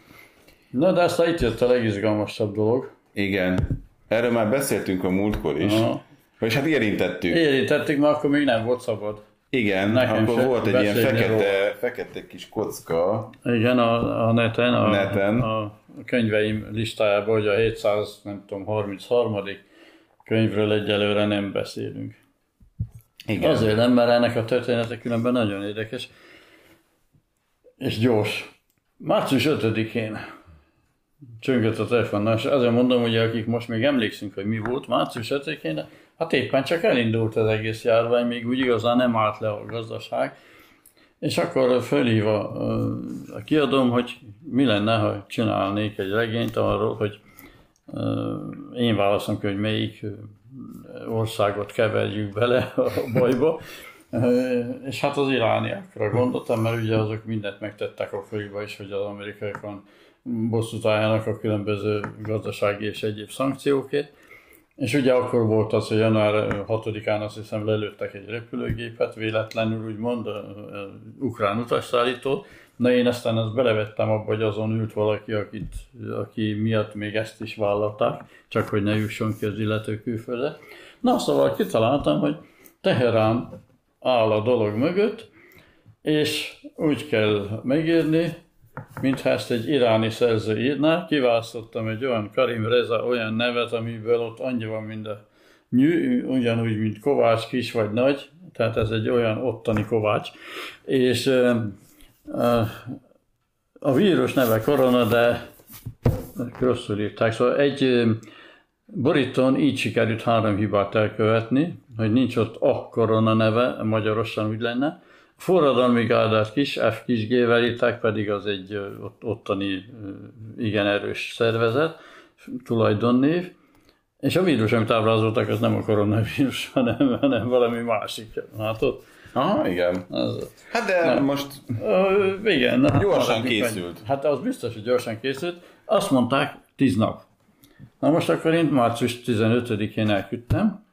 Na, de aztán itt jött a legizgalmasabb dolog. igen. Erről már beszéltünk a múltkor is. Aha. És hát érintettük. Érintettük, mert akkor még nem volt szabad. Igen, Nekem akkor volt egy ilyen fekete, fekete kis kocka. Igen, a, a neten, a, Neten. a könyveim listájában, hogy a 700, nem tudom, 33. könyvről egyelőre nem beszélünk. Igen. Azért nem, mert ennek a története különben nagyon érdekes és gyors. Március 5-én csöngött a telefon, és azért mondom, hogy akik most még emlékszünk, hogy mi volt március 5-én, hát éppen csak elindult az egész járvány, még úgy igazán nem állt le a gazdaság, és akkor fölhív a, a kiadom, hogy mi lenne, ha csinálnék egy regényt arról, hogy én válaszom hogy melyik országot keverjük bele a bajba, és hát az irániakra gondoltam, mert ugye azok mindent megtettek a főiba is, hogy az amerikaiakon bosszút álljanak a különböző gazdasági és egyéb szankciókét. És ugye akkor volt az, hogy január 6-án azt hiszem lelőttek egy repülőgépet, véletlenül úgymond, ukrán utasszállító. Na én aztán ezt belevettem abba, hogy azon ült valaki, akit, aki miatt még ezt is vállalták, csak hogy ne jusson ki az illető külföldre. Na szóval kitaláltam, hogy Teherán áll a dolog mögött, és úgy kell megírni, mintha ezt egy iráni szerző írná. Kiválasztottam egy olyan Karim Reza olyan nevet, amiből ott annyi van, mint a nyű, ugyanúgy, mint Kovács kis vagy nagy, tehát ez egy olyan ottani Kovács. És a vírus neve korona, de rosszul írták. Szóval egy borítón így sikerült három hibát elkövetni, hogy nincs ott a korona neve, magyarosan úgy lenne. Forradalmi gárdát kis F kis G-vel írták, pedig az egy ott, ottani igen erős szervezet, tulajdonnév. És a vírus, amit ábrázoltak, az nem a koronavírus, hanem, hanem valami másik. ott. Aha, igen. Az, hát de nem. most uh, igen, na, gyorsan készült. Hát az biztos, hogy gyorsan készült. Azt mondták, tíz nap. Na most akkor én március 15-én elküldtem,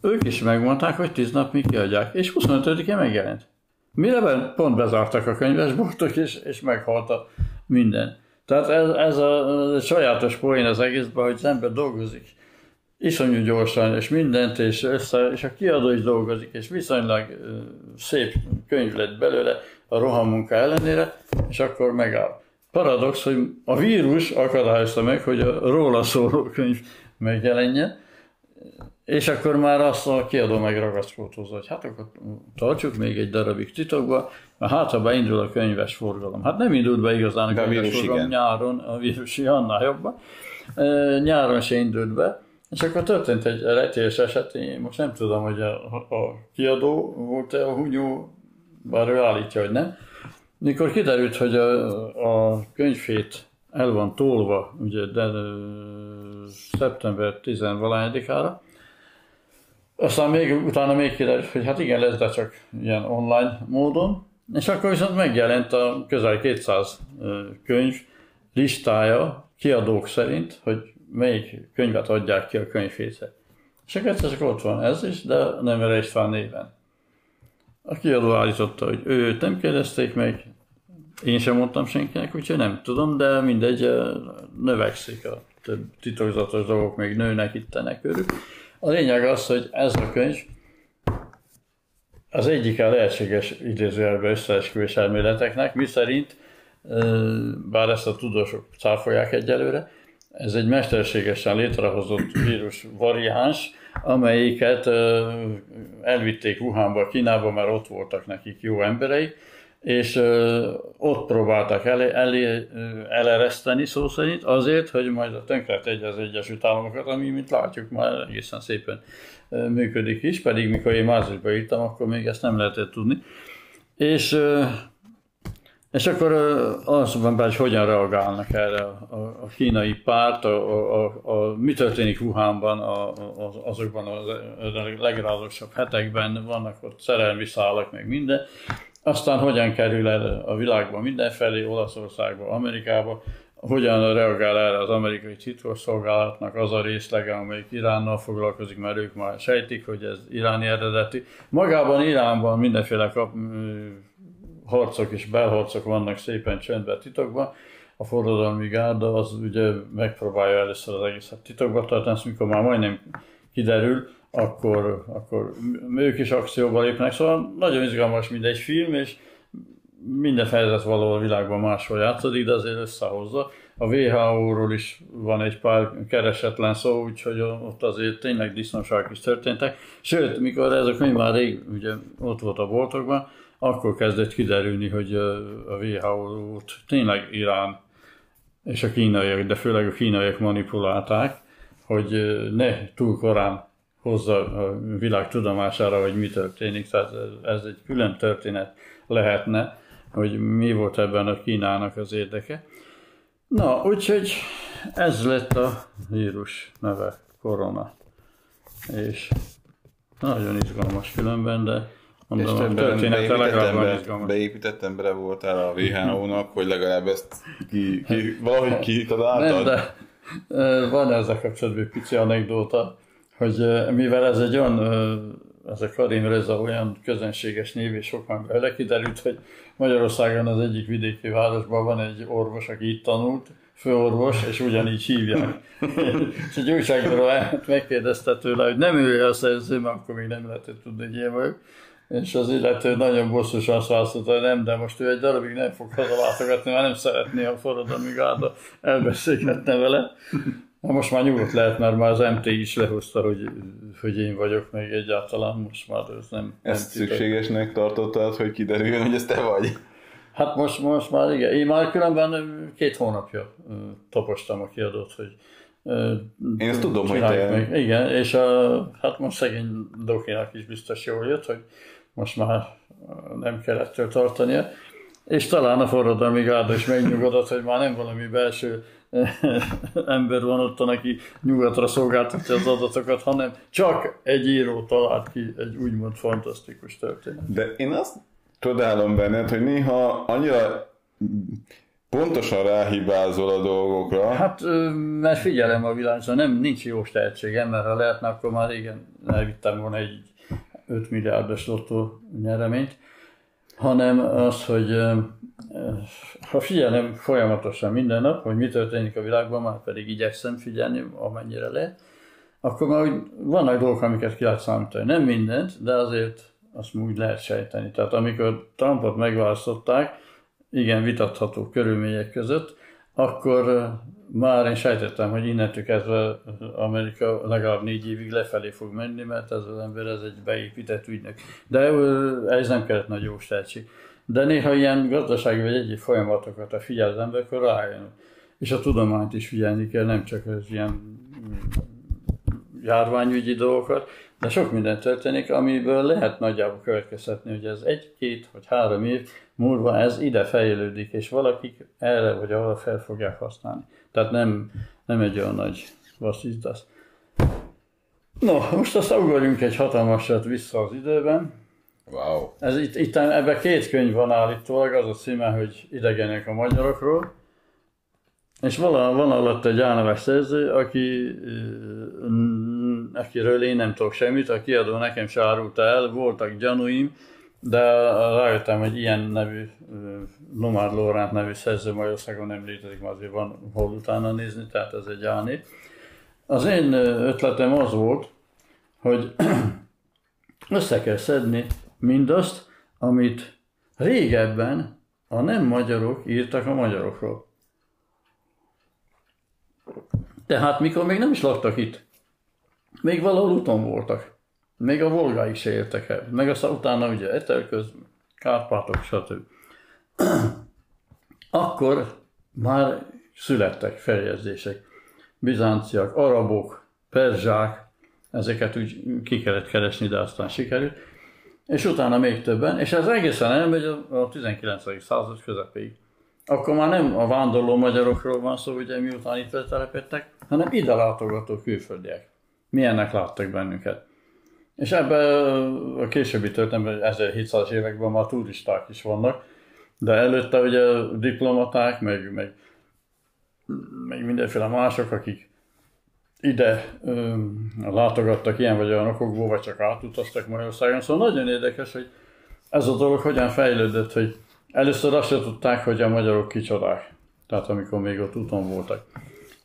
ők is megmondták, hogy 10 napig kiadják, és 25-én megjelent. Mire pont bezártak a könyvesboltok, és, és meghalt a minden. Tehát ez, ez a, a sajátos poén az egészben, hogy az ember dolgozik iszonyú gyorsan, és mindent, és, össze, és a kiadó is dolgozik, és viszonylag szép könyv lett belőle a rohamunka ellenére, és akkor megáll. Paradox, hogy a vírus akadályozta meg, hogy a róla szóló könyv megjelenjen, és akkor már azt a kiadó megragaszkodott hogy hát akkor tartsuk még egy darabig titokba, mert hát ha beindul a könyves forgalom. Hát nem indult be igazán a könyves a vírus, forgalom igen. nyáron, a vírus annál jobban. E, nyáron se indult be, és akkor történt egy rejtélyes eset, én most nem tudom, hogy a, a kiadó volt-e a hunyó, bár ő állítja, hogy nem. Mikor kiderült, hogy a, a könyvét el van tolva, ugye de, szeptember 10-valányedikára, aztán még, utána még kiderült, hogy hát igen, lesz, de csak ilyen online módon. És akkor viszont megjelent a közel 200 könyv listája kiadók szerint, hogy melyik könyvet adják ki a könyvhétre. És akkor csak ott van ez is, de nem erre is van néven. A kiadó állította, hogy őt nem kérdezték meg, én sem mondtam senkinek, úgyhogy nem tudom, de mindegy, növekszik a több titokzatos dolgok, még nőnek ittenek őrük. A lényeg az, hogy ez a könyv az egyik a lehetséges idézőjelben összeesküvés elméleteknek, mi szerint, bár ezt a tudósok cáfolják egyelőre, ez egy mesterségesen létrehozott vírus variáns, amelyiket elvitték Wuhanba, Kínába, mert ott voltak nekik jó embereik, és ott próbáltak elé, elé, elereszteni szó szerint azért, hogy majd a tönkre tegye az Egyesült Államokat, ami, mint látjuk, már egészen szépen működik is, pedig mikor én márciusban írtam, akkor még ezt nem lehetett tudni. És, és akkor azt mondom, hogy hogyan reagálnak erre a, a, kínai párt, a, a, a, a, mi történik Wuhanban a, a, azokban a, a hetekben, vannak ott szerelmi szálak, meg minden, aztán hogyan kerül el a világban mindenfelé, Olaszországba, Amerikába, hogyan reagál erre az amerikai titkosszolgálatnak az a részlege, amelyik Iránnal foglalkozik, mert ők már sejtik, hogy ez iráni eredeti. Magában Iránban mindenféle kap, harcok és belharcok vannak szépen csöndben titokban. A forradalmi gárda az ugye megpróbálja először az egészet titokba tartani, mikor már majdnem kiderül, akkor, akkor ők is akcióba lépnek. Szóval nagyon izgalmas, mint egy film, és minden fejezet való a világban máshol játszódik, de azért összehozza. a WHO-ról is van egy pár keresetlen szó, úgyhogy ott azért tényleg disznóságok is történtek. Sőt, mikor ezek még már rég ugye, ott volt a boltokban, akkor kezdett kiderülni, hogy a WHO-t tényleg Irán és a kínaiak, de főleg a kínaiak manipulálták, hogy ne túl korán hozza a világ tudomására, hogy mi történik. Tehát ez egy külön történet lehetne, hogy mi volt ebben a Kínának az érdeke. Na, úgyhogy ez lett a vírus neve, korona. És nagyon izgalmas különben, de mondom, És a története legalább beépített, izgalmas. beépített embere voltál a WHO-nak, hogy legalább ezt ki, ki, valahogy kitaláltad? Nem, de van ezzel kapcsolatban egy pici anekdóta, hogy mivel ez egy olyan, ez a Karim Reza olyan közönséges név, és sok már bele kiderült, hogy Magyarországon az egyik vidéki városban van egy orvos, aki itt tanult, főorvos, és ugyanígy hívják. és egy újságról megkérdezte tőle, hogy nem ő a szerző, mert akkor még nem lehetett tudni, hogy én vagyok. És az illető nagyon bosszusan azt válaszolta, hogy nem, de most ő egy darabig nem fog hazalátogatni, mert nem szeretné a forradalmi gárda elbeszélgetne vele. Na most már nyugodt lehet, mert már az MT is lehozta, hogy, hogy én vagyok, meg egyáltalán most már ez nem, nem Ezt titok. szükségesnek tartottad, hogy kiderüljön, hogy ez te vagy? Hát most, most már igen. Én már különben két hónapja tapostam a kiadót, hogy Én ezt tudom, hogy te- Meg. Igen, és a, hát most szegény Dokinak is biztos jól jött, hogy most már nem kell ettől tartania. És talán a forradalmi gárda is megnyugodott, hogy már nem valami belső ember van ott, aki nyugatra szolgáltatja az adatokat, hanem csak egy író talált ki egy úgymond fantasztikus történet. De én azt csodálom benned, hogy néha annyira pontosan ráhibázol a dolgokra. Hát, mert figyelem a világban, nem, nincs jó tehetségem, mert ha lehetne, akkor már régen elvittem volna egy 5 milliárdos lottó nyereményt, hanem az, hogy ha figyelem folyamatosan minden nap, hogy mi történik a világban, már pedig igyekszem figyelni, amennyire lehet, akkor már vannak dolgok, amiket ki lehet számítani. Nem mindent, de azért azt úgy lehet sejteni. Tehát amikor Trumpot megválasztották, igen vitatható körülmények között, akkor már én sejtettem, hogy innentől kezdve Amerika legalább négy évig lefelé fog menni, mert ez az ember ez egy beépített ügynök. De ez nem kellett nagy jó tehetség. De néha ilyen gazdasági vagy egyéb folyamatokat, ha figyel az ember, akkor rájön. És a tudományt is figyelni kell, nem csak az ilyen mm, járványügyi dolgokat, de sok minden történik, amiből lehet nagyjából következtetni, hogy ez egy-két vagy három év múlva ez ide fejlődik, és valakik erre vagy arra fel fogják használni. Tehát nem, nem egy olyan nagy vasszítasz. No, most azt ugorjunk egy hatalmasat vissza az időben. Wow. Ez itt, itt ebben két könyv van állítólag, az a címe, hogy Idegenek a magyarokról. És van, van alatt egy álneves szerző, aki, akiről én nem tudok semmit, a kiadó nekem se árulta el, voltak gyanúim, de rájöttem, hogy ilyen nevű, Nomád Lóránt nevű szerző Magyarországon nem létezik, mert azért van hol utána nézni, tehát ez egy álnév. Az én ötletem az volt, hogy össze kell szedni mindazt, amit régebben a nem magyarok írtak a magyarokról. Tehát mikor még nem is laktak itt, még valahol úton voltak, még a Volgáig se értek el, meg aztán utána ugye Etelköz, Kárpátok, stb. Akkor már születtek feljegyzések. Bizánciak, arabok, perzsák, ezeket úgy ki kellett keresni, de aztán sikerült. És utána még többen, és ez egészen elmegy a a 19. század közepéig. Akkor már nem a vándorló magyarokról van szó, ugye miután itt telepettek, hanem ide látogató külföldiek. Milyennek láttak bennünket. És ebben a későbbi történetben, 1700-as években már turisták is vannak, de előtte ugye diplomaták, meg, meg, meg mindenféle mások, akik ide ö, látogattak ilyen vagy olyan okokból, vagy csak átutaztak Magyarországon. Szóval nagyon érdekes, hogy ez a dolog hogyan fejlődött, hogy először azt se tudták, hogy a magyarok kicsodák. Tehát amikor még ott úton voltak.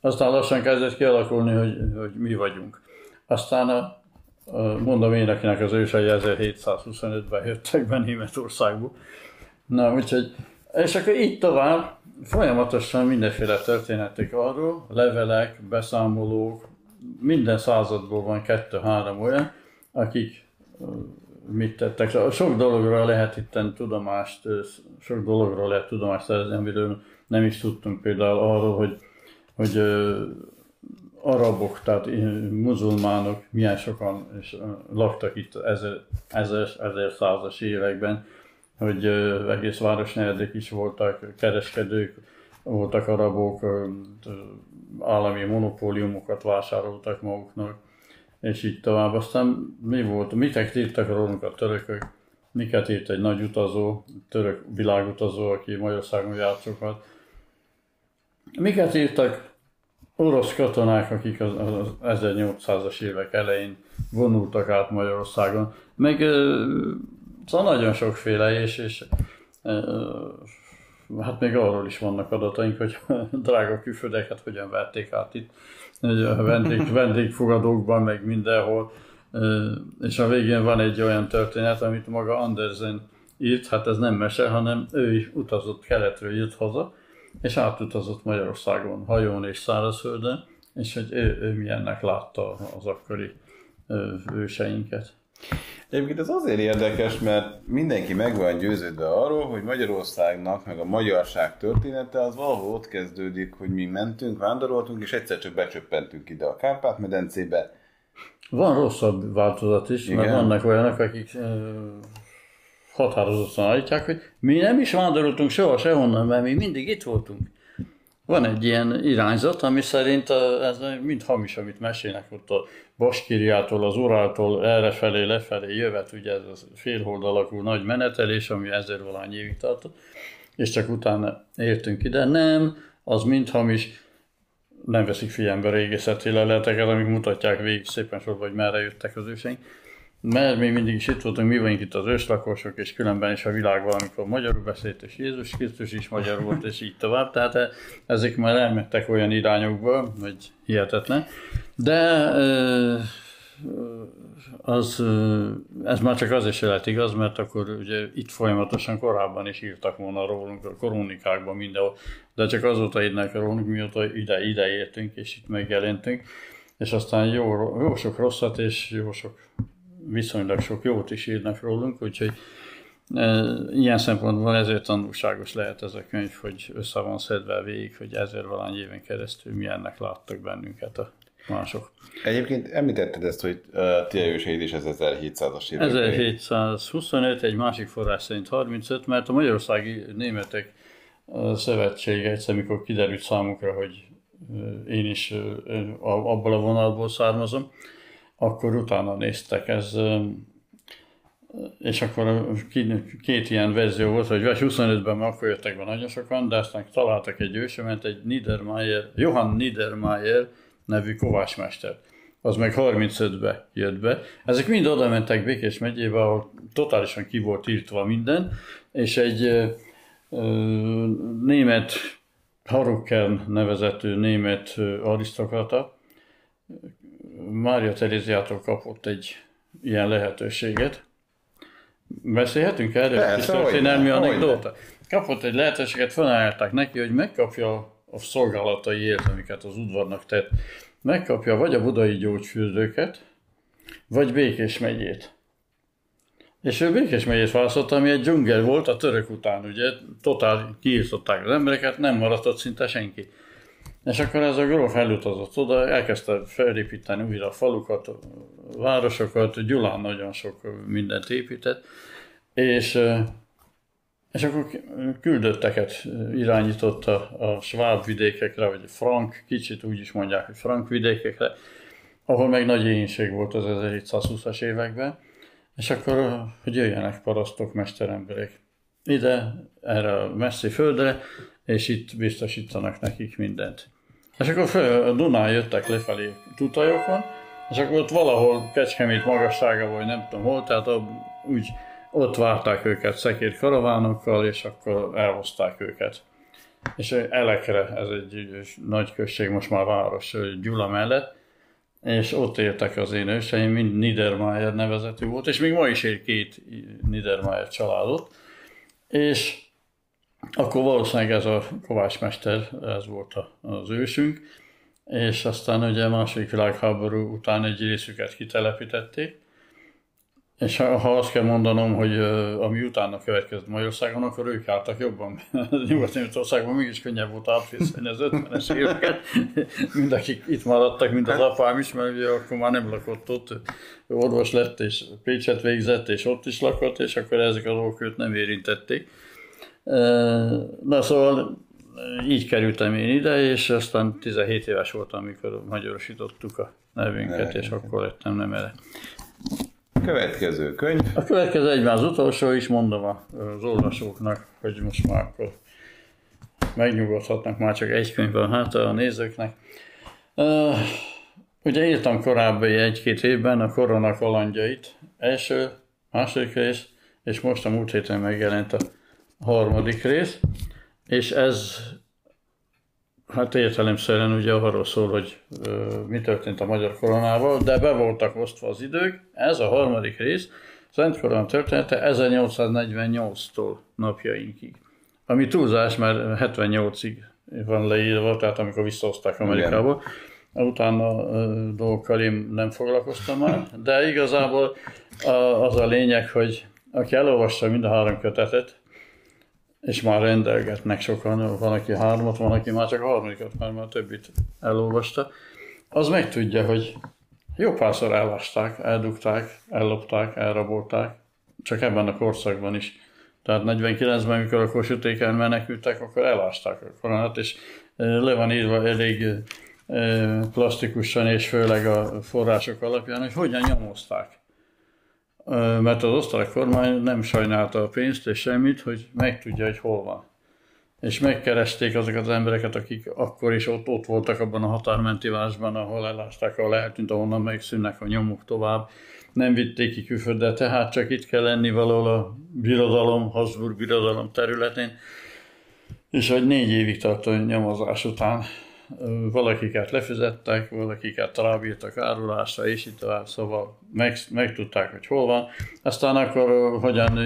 Aztán lassan kezdett kialakulni, hogy, hogy mi vagyunk. Aztán a, mondom én, akinek az ősei 1725-ben jöttek be Németországból. Na, úgyhogy, és akkor így tovább, folyamatosan mindenféle történetek arról, levelek, beszámolók, minden századból van kettő-három olyan, akik mit tettek. Sok dologra lehet itt tudomást, sok dologra lehet tudomást szerezni, amiről nem is tudtunk például arról, hogy, hogy arabok, tehát muzulmánok milyen sokan és laktak itt ezer, ezer, ezer százas években, hogy egész városnegyedek is voltak, kereskedők, voltak arabok, állami monopóliumokat vásároltak maguknak, és így tovább. Aztán mi volt, miket írtak rólunk a törökök, miket írt egy nagy utazó, török világutazó, aki Magyarországon járt sokat, miket írtak orosz katonák, akik az, az 1800-as évek elején vonultak át Magyarországon, meg szóval nagyon sokféle, és, és hát még arról is vannak adataink, hogy drága külföldeket hogyan vették át itt vendég, vendégfogadókban, meg mindenhol. És a végén van egy olyan történet, amit maga Andersen írt, hát ez nem mese, hanem ő is utazott keletről, jött haza, és átutazott Magyarországon hajón és szárazföldön, és hogy ő, ő milyennek látta az akkori őseinket. Egyébként ez azért érdekes, mert mindenki meg van győződve arról, hogy Magyarországnak, meg a magyarság története az valahol ott kezdődik, hogy mi mentünk, vándoroltunk, és egyszer csak becsöppentünk ide a Kárpát-medencébe. Van rosszabb változat is, Igen. mert vannak olyanok, akik határozottan állítják, hogy mi nem is vándoroltunk soha sehonnan, mert mi mindig itt voltunk. Van egy ilyen irányzat, ami szerint a, ez mind hamis, amit mesélnek ott a Baskiriától, az Uráltól errefelé, lefelé jövet, ugye ez a félhold alakú nagy menetelés, ami ezer valány évig tartott, és csak utána értünk ide. Nem, az mind hamis, nem veszik figyelembe régészeti leleteket, amik mutatják végig szépen sorba, hogy merre jöttek az őseink mert mi mindig is itt voltunk, mi vagyunk itt az őslakosok, és különben is a világ valamikor magyarul beszélt, és Jézus Krisztus is magyar volt, és így tovább. Tehát eh, ezek már elmentek olyan irányokba, hogy hihetetlen. De eh, az, eh, ez már csak azért se lehet igaz, mert akkor ugye itt folyamatosan korábban is írtak volna rólunk a koronikákban mindenhol, de csak azóta írnak rólunk, mióta ide, ide értünk, és itt megjelentünk, és aztán jó, jó sok rosszat, és jó sok viszonylag sok jót is írnak rólunk, úgyhogy e, ilyen szempontból ezért tanulságos lehet ez a könyv, hogy össze van szedve végig, hogy ezer valány éven keresztül milyennek láttak bennünket a mások. Egyébként említetted ezt, hogy uh, ti őseid is ez 1700-as évek. 1725, egy másik forrás szerint 35, mert a Magyarországi Németek Szövetsége egyszer, mikor kiderült számukra, hogy én is abból a vonalból származom, akkor utána néztek ez, és akkor két ilyen verzió volt, hogy 25-ben akkor jöttek be nagyon sokan, de aztán találtak egy ősömet, egy Niedermayer, Johann Niedermayer nevű kovácsmester. Az meg 35-be jött be. Ezek mind oda mentek Békés megyébe, ahol totálisan ki volt írtva minden, és egy ö, német Harukken nevezető német arisztokrata Mária Teréziától kapott egy ilyen lehetőséget. Beszélhetünk erről? Persze, történelmi anekdóta. Kapott egy lehetőséget, felajánlották neki, hogy megkapja a szolgálataiért, amiket az udvarnak tett. Megkapja vagy a budai gyógyfürdőket, vagy Békés megyét. És ő Békés megyét választotta, ami egy dzsungel volt a török után, ugye, totál kiírtották az embereket, nem maradt ott szinte senki. És akkor ez a gróf elutazott oda, elkezdte felépíteni újra a falukat, a városokat, Gyulán nagyon sok mindent épített, és, és akkor küldötteket irányította a sváb vidékekre, vagy frank, kicsit úgy is mondják, hogy frank vidékekre, ahol meg nagy éhénység volt az 1720-as években, és akkor, hogy jöjjenek parasztok, mesteremberek ide, erre a messzi földre, és itt biztosítanak nekik mindent. És akkor föl, a Dunán jöttek lefelé tutajokon, és akkor ott valahol Kecskemét magassága, vagy nem tudom hol, tehát a, úgy ott várták őket szekér karavánokkal, és akkor elhozták őket. És Elekre, ez egy nagy község, most már város Gyula mellett, és ott éltek az én őseim, mind Niedermayer nevezetű volt, és még ma is él két Niedermayer családot, és akkor valószínűleg ez a Kovács Mester, ez volt az ősünk, és aztán ugye a második világháború után egy részüket kitelepítették, és ha, ha azt kell mondanom, hogy ami utána következett Magyarországon, akkor ők álltak jobban. Nyugat-Németországban mégis könnyebb volt átvészelni az 50-es éveket, mind akik itt maradtak, mint az apám is, mert ugye akkor már nem lakott ott, orvos lett, és Pécset végzett, és ott is lakott, és akkor ezek a dolgok őt nem érintették. Na szóval így kerültem én ide, és aztán 17 éves voltam, amikor magyarosítottuk a nevünket, és akkor lettem nem erre. Következő könyv. A következő egyben az utolsó is, mondom az olvasóknak, hogy most már akkor megnyugodhatnak, már csak egy könyv van hát a nézőknek. Uh, ugye írtam korábban egy-két évben a korona kalandjait, első, második rész, és most a múlt héten megjelent a harmadik rész, és ez Hát értelemszerűen ugye arról szól, hogy ö, mi történt a magyar koronával, de be voltak osztva az idők. Ez a harmadik rész, Szent Korona története 1848-tól napjainkig. Ami túlzás, mert 78-ig van leírva, tehát amikor visszahozták Amerikába. Igen. Utána ö, dolgokkal én nem foglalkoztam már, de igazából a, az a lényeg, hogy aki elolvassa mind a három kötetet, és már rendelgetnek sokan, van, aki hármat, van, aki már csak harmadikat, mert már többit elolvasta, az megtudja, hogy jó párszor ellásták, eldugták, ellopták, elrabolták, csak ebben a korszakban is. Tehát 49-ben, amikor a Kossuth menekültek, akkor elásták a koronát, és le van írva elég plastikusan, és főleg a források alapján, hogy hogyan nyomozták mert az osztrák kormány nem sajnálta a pénzt és semmit, hogy megtudja, hogy hol van. És megkeresték azokat az embereket, akik akkor is ott, ott voltak abban a határmenti városban, ahol elásták, ahol eltűnt, ahonnan megszűnnek a nyomuk tovább. Nem vitték ki külföldre, tehát csak itt kell lenni valahol a birodalom, Habsburg birodalom területén. És hogy négy évig tartó nyomozás után valakiket lefizettek, valakiket rábírtak árulásra, és itt tovább, szóval meg, megtudták, hogy hol van. Aztán akkor hogyan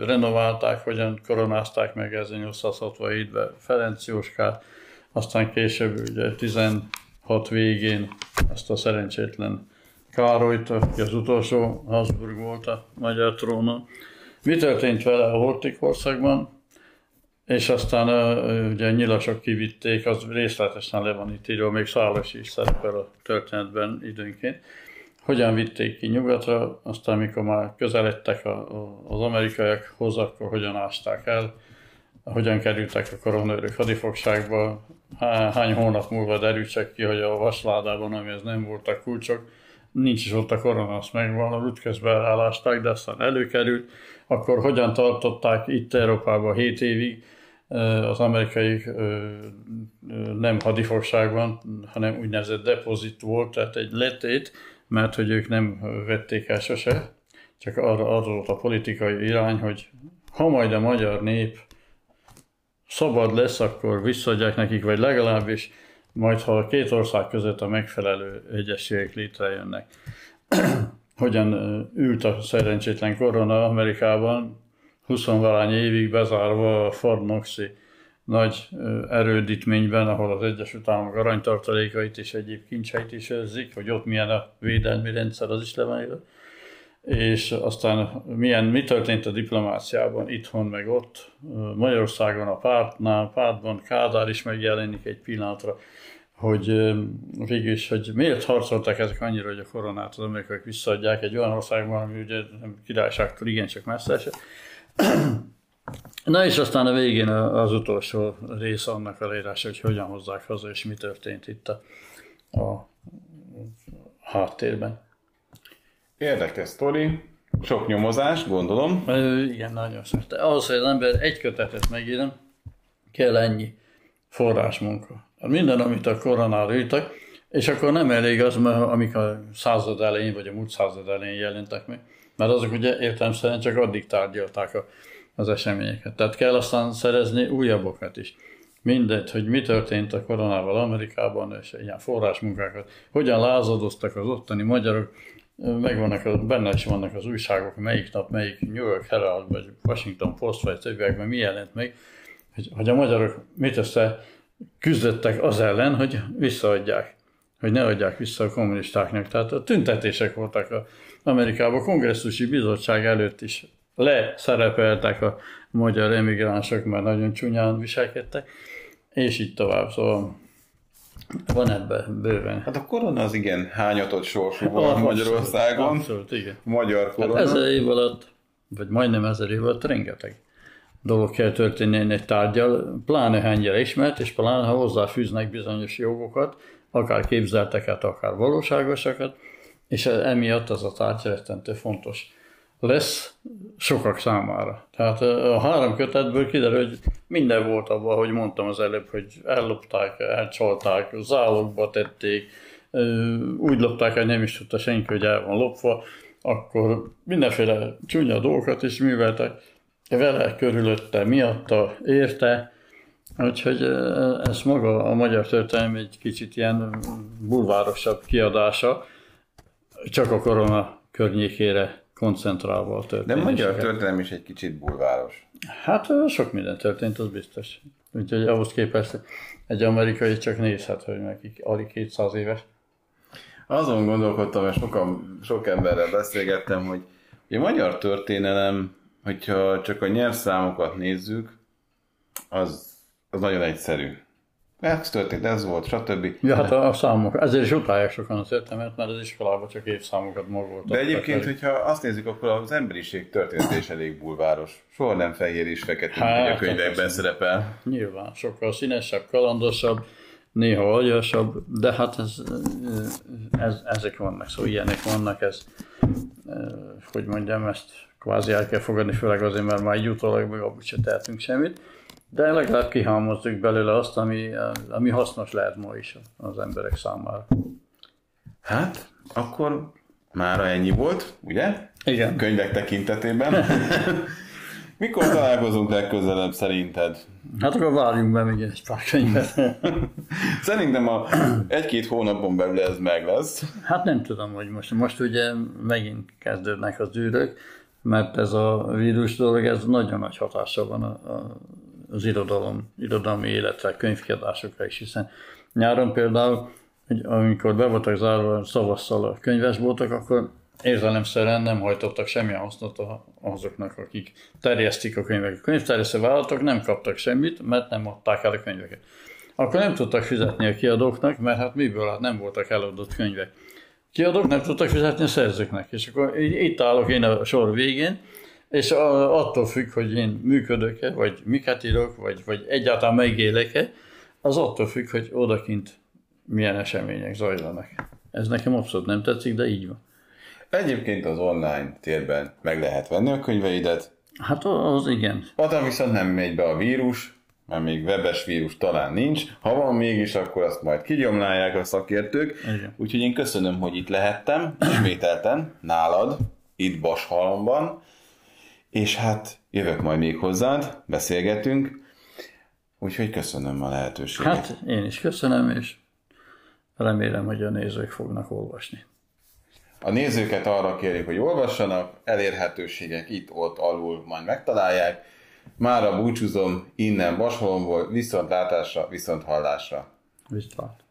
renoválták, hogyan koronázták meg 1867-ben Ferenc Jóskát, aztán később ugye 16 végén azt a szerencsétlen Károlyt, aki az utolsó Habsburg volt a magyar trónon. Mi történt vele a Hortik országban? És aztán ugye nyilasok kivitték, az részletesen le van itt írva, még Szálas is szerepel a történetben időnként. Hogyan vitték ki nyugatra, aztán mikor már közeledtek a, a, az amerikaiakhoz, akkor hogyan ásták el, hogyan kerültek a koronőrök hadifogságba, hány hónap múlva derült ki, hogy a vasládában, ami ez nem voltak kulcsok, nincs is ott a korona, azt megvan, útközben elásták, de aztán előkerült, akkor hogyan tartották itt Európában 7 évig, az amerikai nem hadifogságban, hanem úgynevezett depozit volt, tehát egy letét, mert hogy ők nem vették el sose, csak arra adott a politikai irány, hogy ha majd a magyar nép szabad lesz, akkor visszadják nekik, vagy legalábbis majd ha a két ország között a megfelelő egyességek létrejönnek. Hogyan ült a szerencsétlen korona Amerikában, 20 évig bezárva a Knoxi nagy erődítményben, ahol az Egyesült Államok aranytartalékait és egyéb kincseit is őrzik, hogy ott milyen a védelmi rendszer, az is le van És aztán milyen, mi történt a diplomáciában itthon, meg ott, Magyarországon a pártnál, pártban Kádár is megjelenik egy pillanatra, hogy végül is, hogy miért harcoltak ezek annyira, hogy a koronát az amerikaiak visszaadják egy olyan országban, ami ugye nem királyságtól igencsak messze esett, Na és aztán a végén az utolsó rész annak a leírása, hogy hogyan hozzák haza, és mi történt itt a, a háttérben. Érdekes sztori, sok nyomozás, gondolom. Ö, igen, nagyon sok. Ahhoz, hogy az ember egy kötetet megírem, kell ennyi forrásmunka. Hát minden, amit a koronára írtak, és akkor nem elég az, mert amik a század elején, vagy a múlt század elején jelentek meg, mert azok ugye értelemszerűen csak addig tárgyalták a, az eseményeket. Tehát kell aztán szerezni újabbokat is. Mindegy, hogy mi történt a koronával Amerikában, és ilyen forrásmunkákat, hogyan lázadoztak az ottani magyarok, megvannak, benne is vannak az újságok, melyik nap, melyik New York Herald, vagy Washington Post, vagy többiekben mi jelent meg, hogy, hogy a magyarok mit össze küzdöttek az ellen, hogy visszaadják, hogy ne adják vissza a kommunistáknak. Tehát a tüntetések voltak a Amerikában, a kongresszusi bizottság előtt is leszerepeltek a magyar emigránsok, mert nagyon csúnyán viselkedtek, és így tovább. Szóval van ebben bőven. Hát a korona az igen hányatott sorsú volt Magyarországon. Abszolút, igen. Magyar Hát korona. ezer év alatt, vagy majdnem ezer év alatt rengeteg dolog kell történni egy tárgyal, pláne ennyire ismert, és pláne ha hozzáfűznek bizonyos jogokat, akár képzelteket, akár valóságosakat, és emiatt az a tárgy rettentő fontos lesz sokak számára. Tehát a három kötetből kiderül, hogy minden volt abban, hogy mondtam az előbb, hogy ellopták, elcsalták, zálogba tették, úgy lopták, hogy nem is tudta senki, hogy el van lopva, akkor mindenféle csúnya dolgokat is műveltek vele, körülötte, miatta, érte, Úgyhogy ez maga a magyar történelem egy kicsit ilyen bulvárosabb kiadása, csak a korona környékére koncentrálva a De történéseket. magyar történelem is egy kicsit bulváros. Hát sok minden történt, az biztos. Úgyhogy ahhoz képest egy amerikai csak nézhet, hogy nekik alig 200 éves. Azon gondolkodtam, és sokan, sok emberrel beszélgettem, hogy a magyar történelem, hogyha csak a nyelvszámokat nézzük, az, az nagyon egyszerű. Ez történt, ez volt, stb. Ja, hát a, a számok, ezért is utálják sokan az értelmet, mert az iskolában csak évszámokat magoltak. De egyébként, hogyha azt nézzük, akkor az emberiség történet is elég bulváros. Soha nem fehér és fekete, Hát, mint a könyvekben szerepel. Nyilván, sokkal színesebb, kalandosabb, néha aljasabb, de hát ez, ez, ezek vannak, szóval ilyenek vannak, ez, hogy mondjam, ezt kvázi el kell fogadni, főleg azért, mert már így utólag meg abban se tehetünk semmit, de legalább kihámozzuk belőle azt, ami, ami hasznos lehet ma is az emberek számára. Hát, akkor mára ennyi volt, ugye? Igen. Könyvek tekintetében. Mikor találkozunk legközelebb szerinted? Hát akkor várjunk be még egy pár könyvet. Szerintem a egy-két hónapon belül ez meg lesz. Hát nem tudom, hogy most, most ugye megint kezdődnek az űrök, mert ez a vírus dolog, ez nagyon nagy hatással van a, a, az irodalom, irodalmi életre, könyvkiadásokra is, hiszen nyáron például, hogy amikor be voltak zárva szavasszal a könyvesboltok, akkor értelemszerűen nem hajtottak semmilyen hasznot azoknak, akik terjesztik a könyveket. A könyvterjesztő vállalatok nem kaptak semmit, mert nem adták el a könyveket. Akkor nem tudtak fizetni a kiadóknak, mert hát miből, hát nem voltak eladott könyvek. Kiadók nem tudtak fizetni a szerzőknek, és akkor itt állok én a sor végén, és attól függ, hogy én működök-e, vagy miket írok, vagy, vagy egyáltalán megélek-e, az attól függ, hogy odakint milyen események zajlanak. Ez nekem abszolút nem tetszik, de így van. Egyébként az online térben meg lehet venni a könyveidet, Hát az igen. Oda viszont nem megy be a vírus, mert még webes vírus talán nincs. Ha van mégis, akkor azt majd kigyomlálják a szakértők. Igen. Úgyhogy én köszönöm, hogy itt lehettem, ismételten, nálad, itt Bashalomban, és hát jövök majd még hozzád, beszélgetünk, úgyhogy köszönöm a lehetőséget. Hát én is köszönöm, és remélem, hogy a nézők fognak olvasni. A nézőket arra kérjük, hogy olvassanak, elérhetőségek itt-ott alul majd megtalálják. Mára búcsúzom innen Basholomból, viszont látásra, viszont.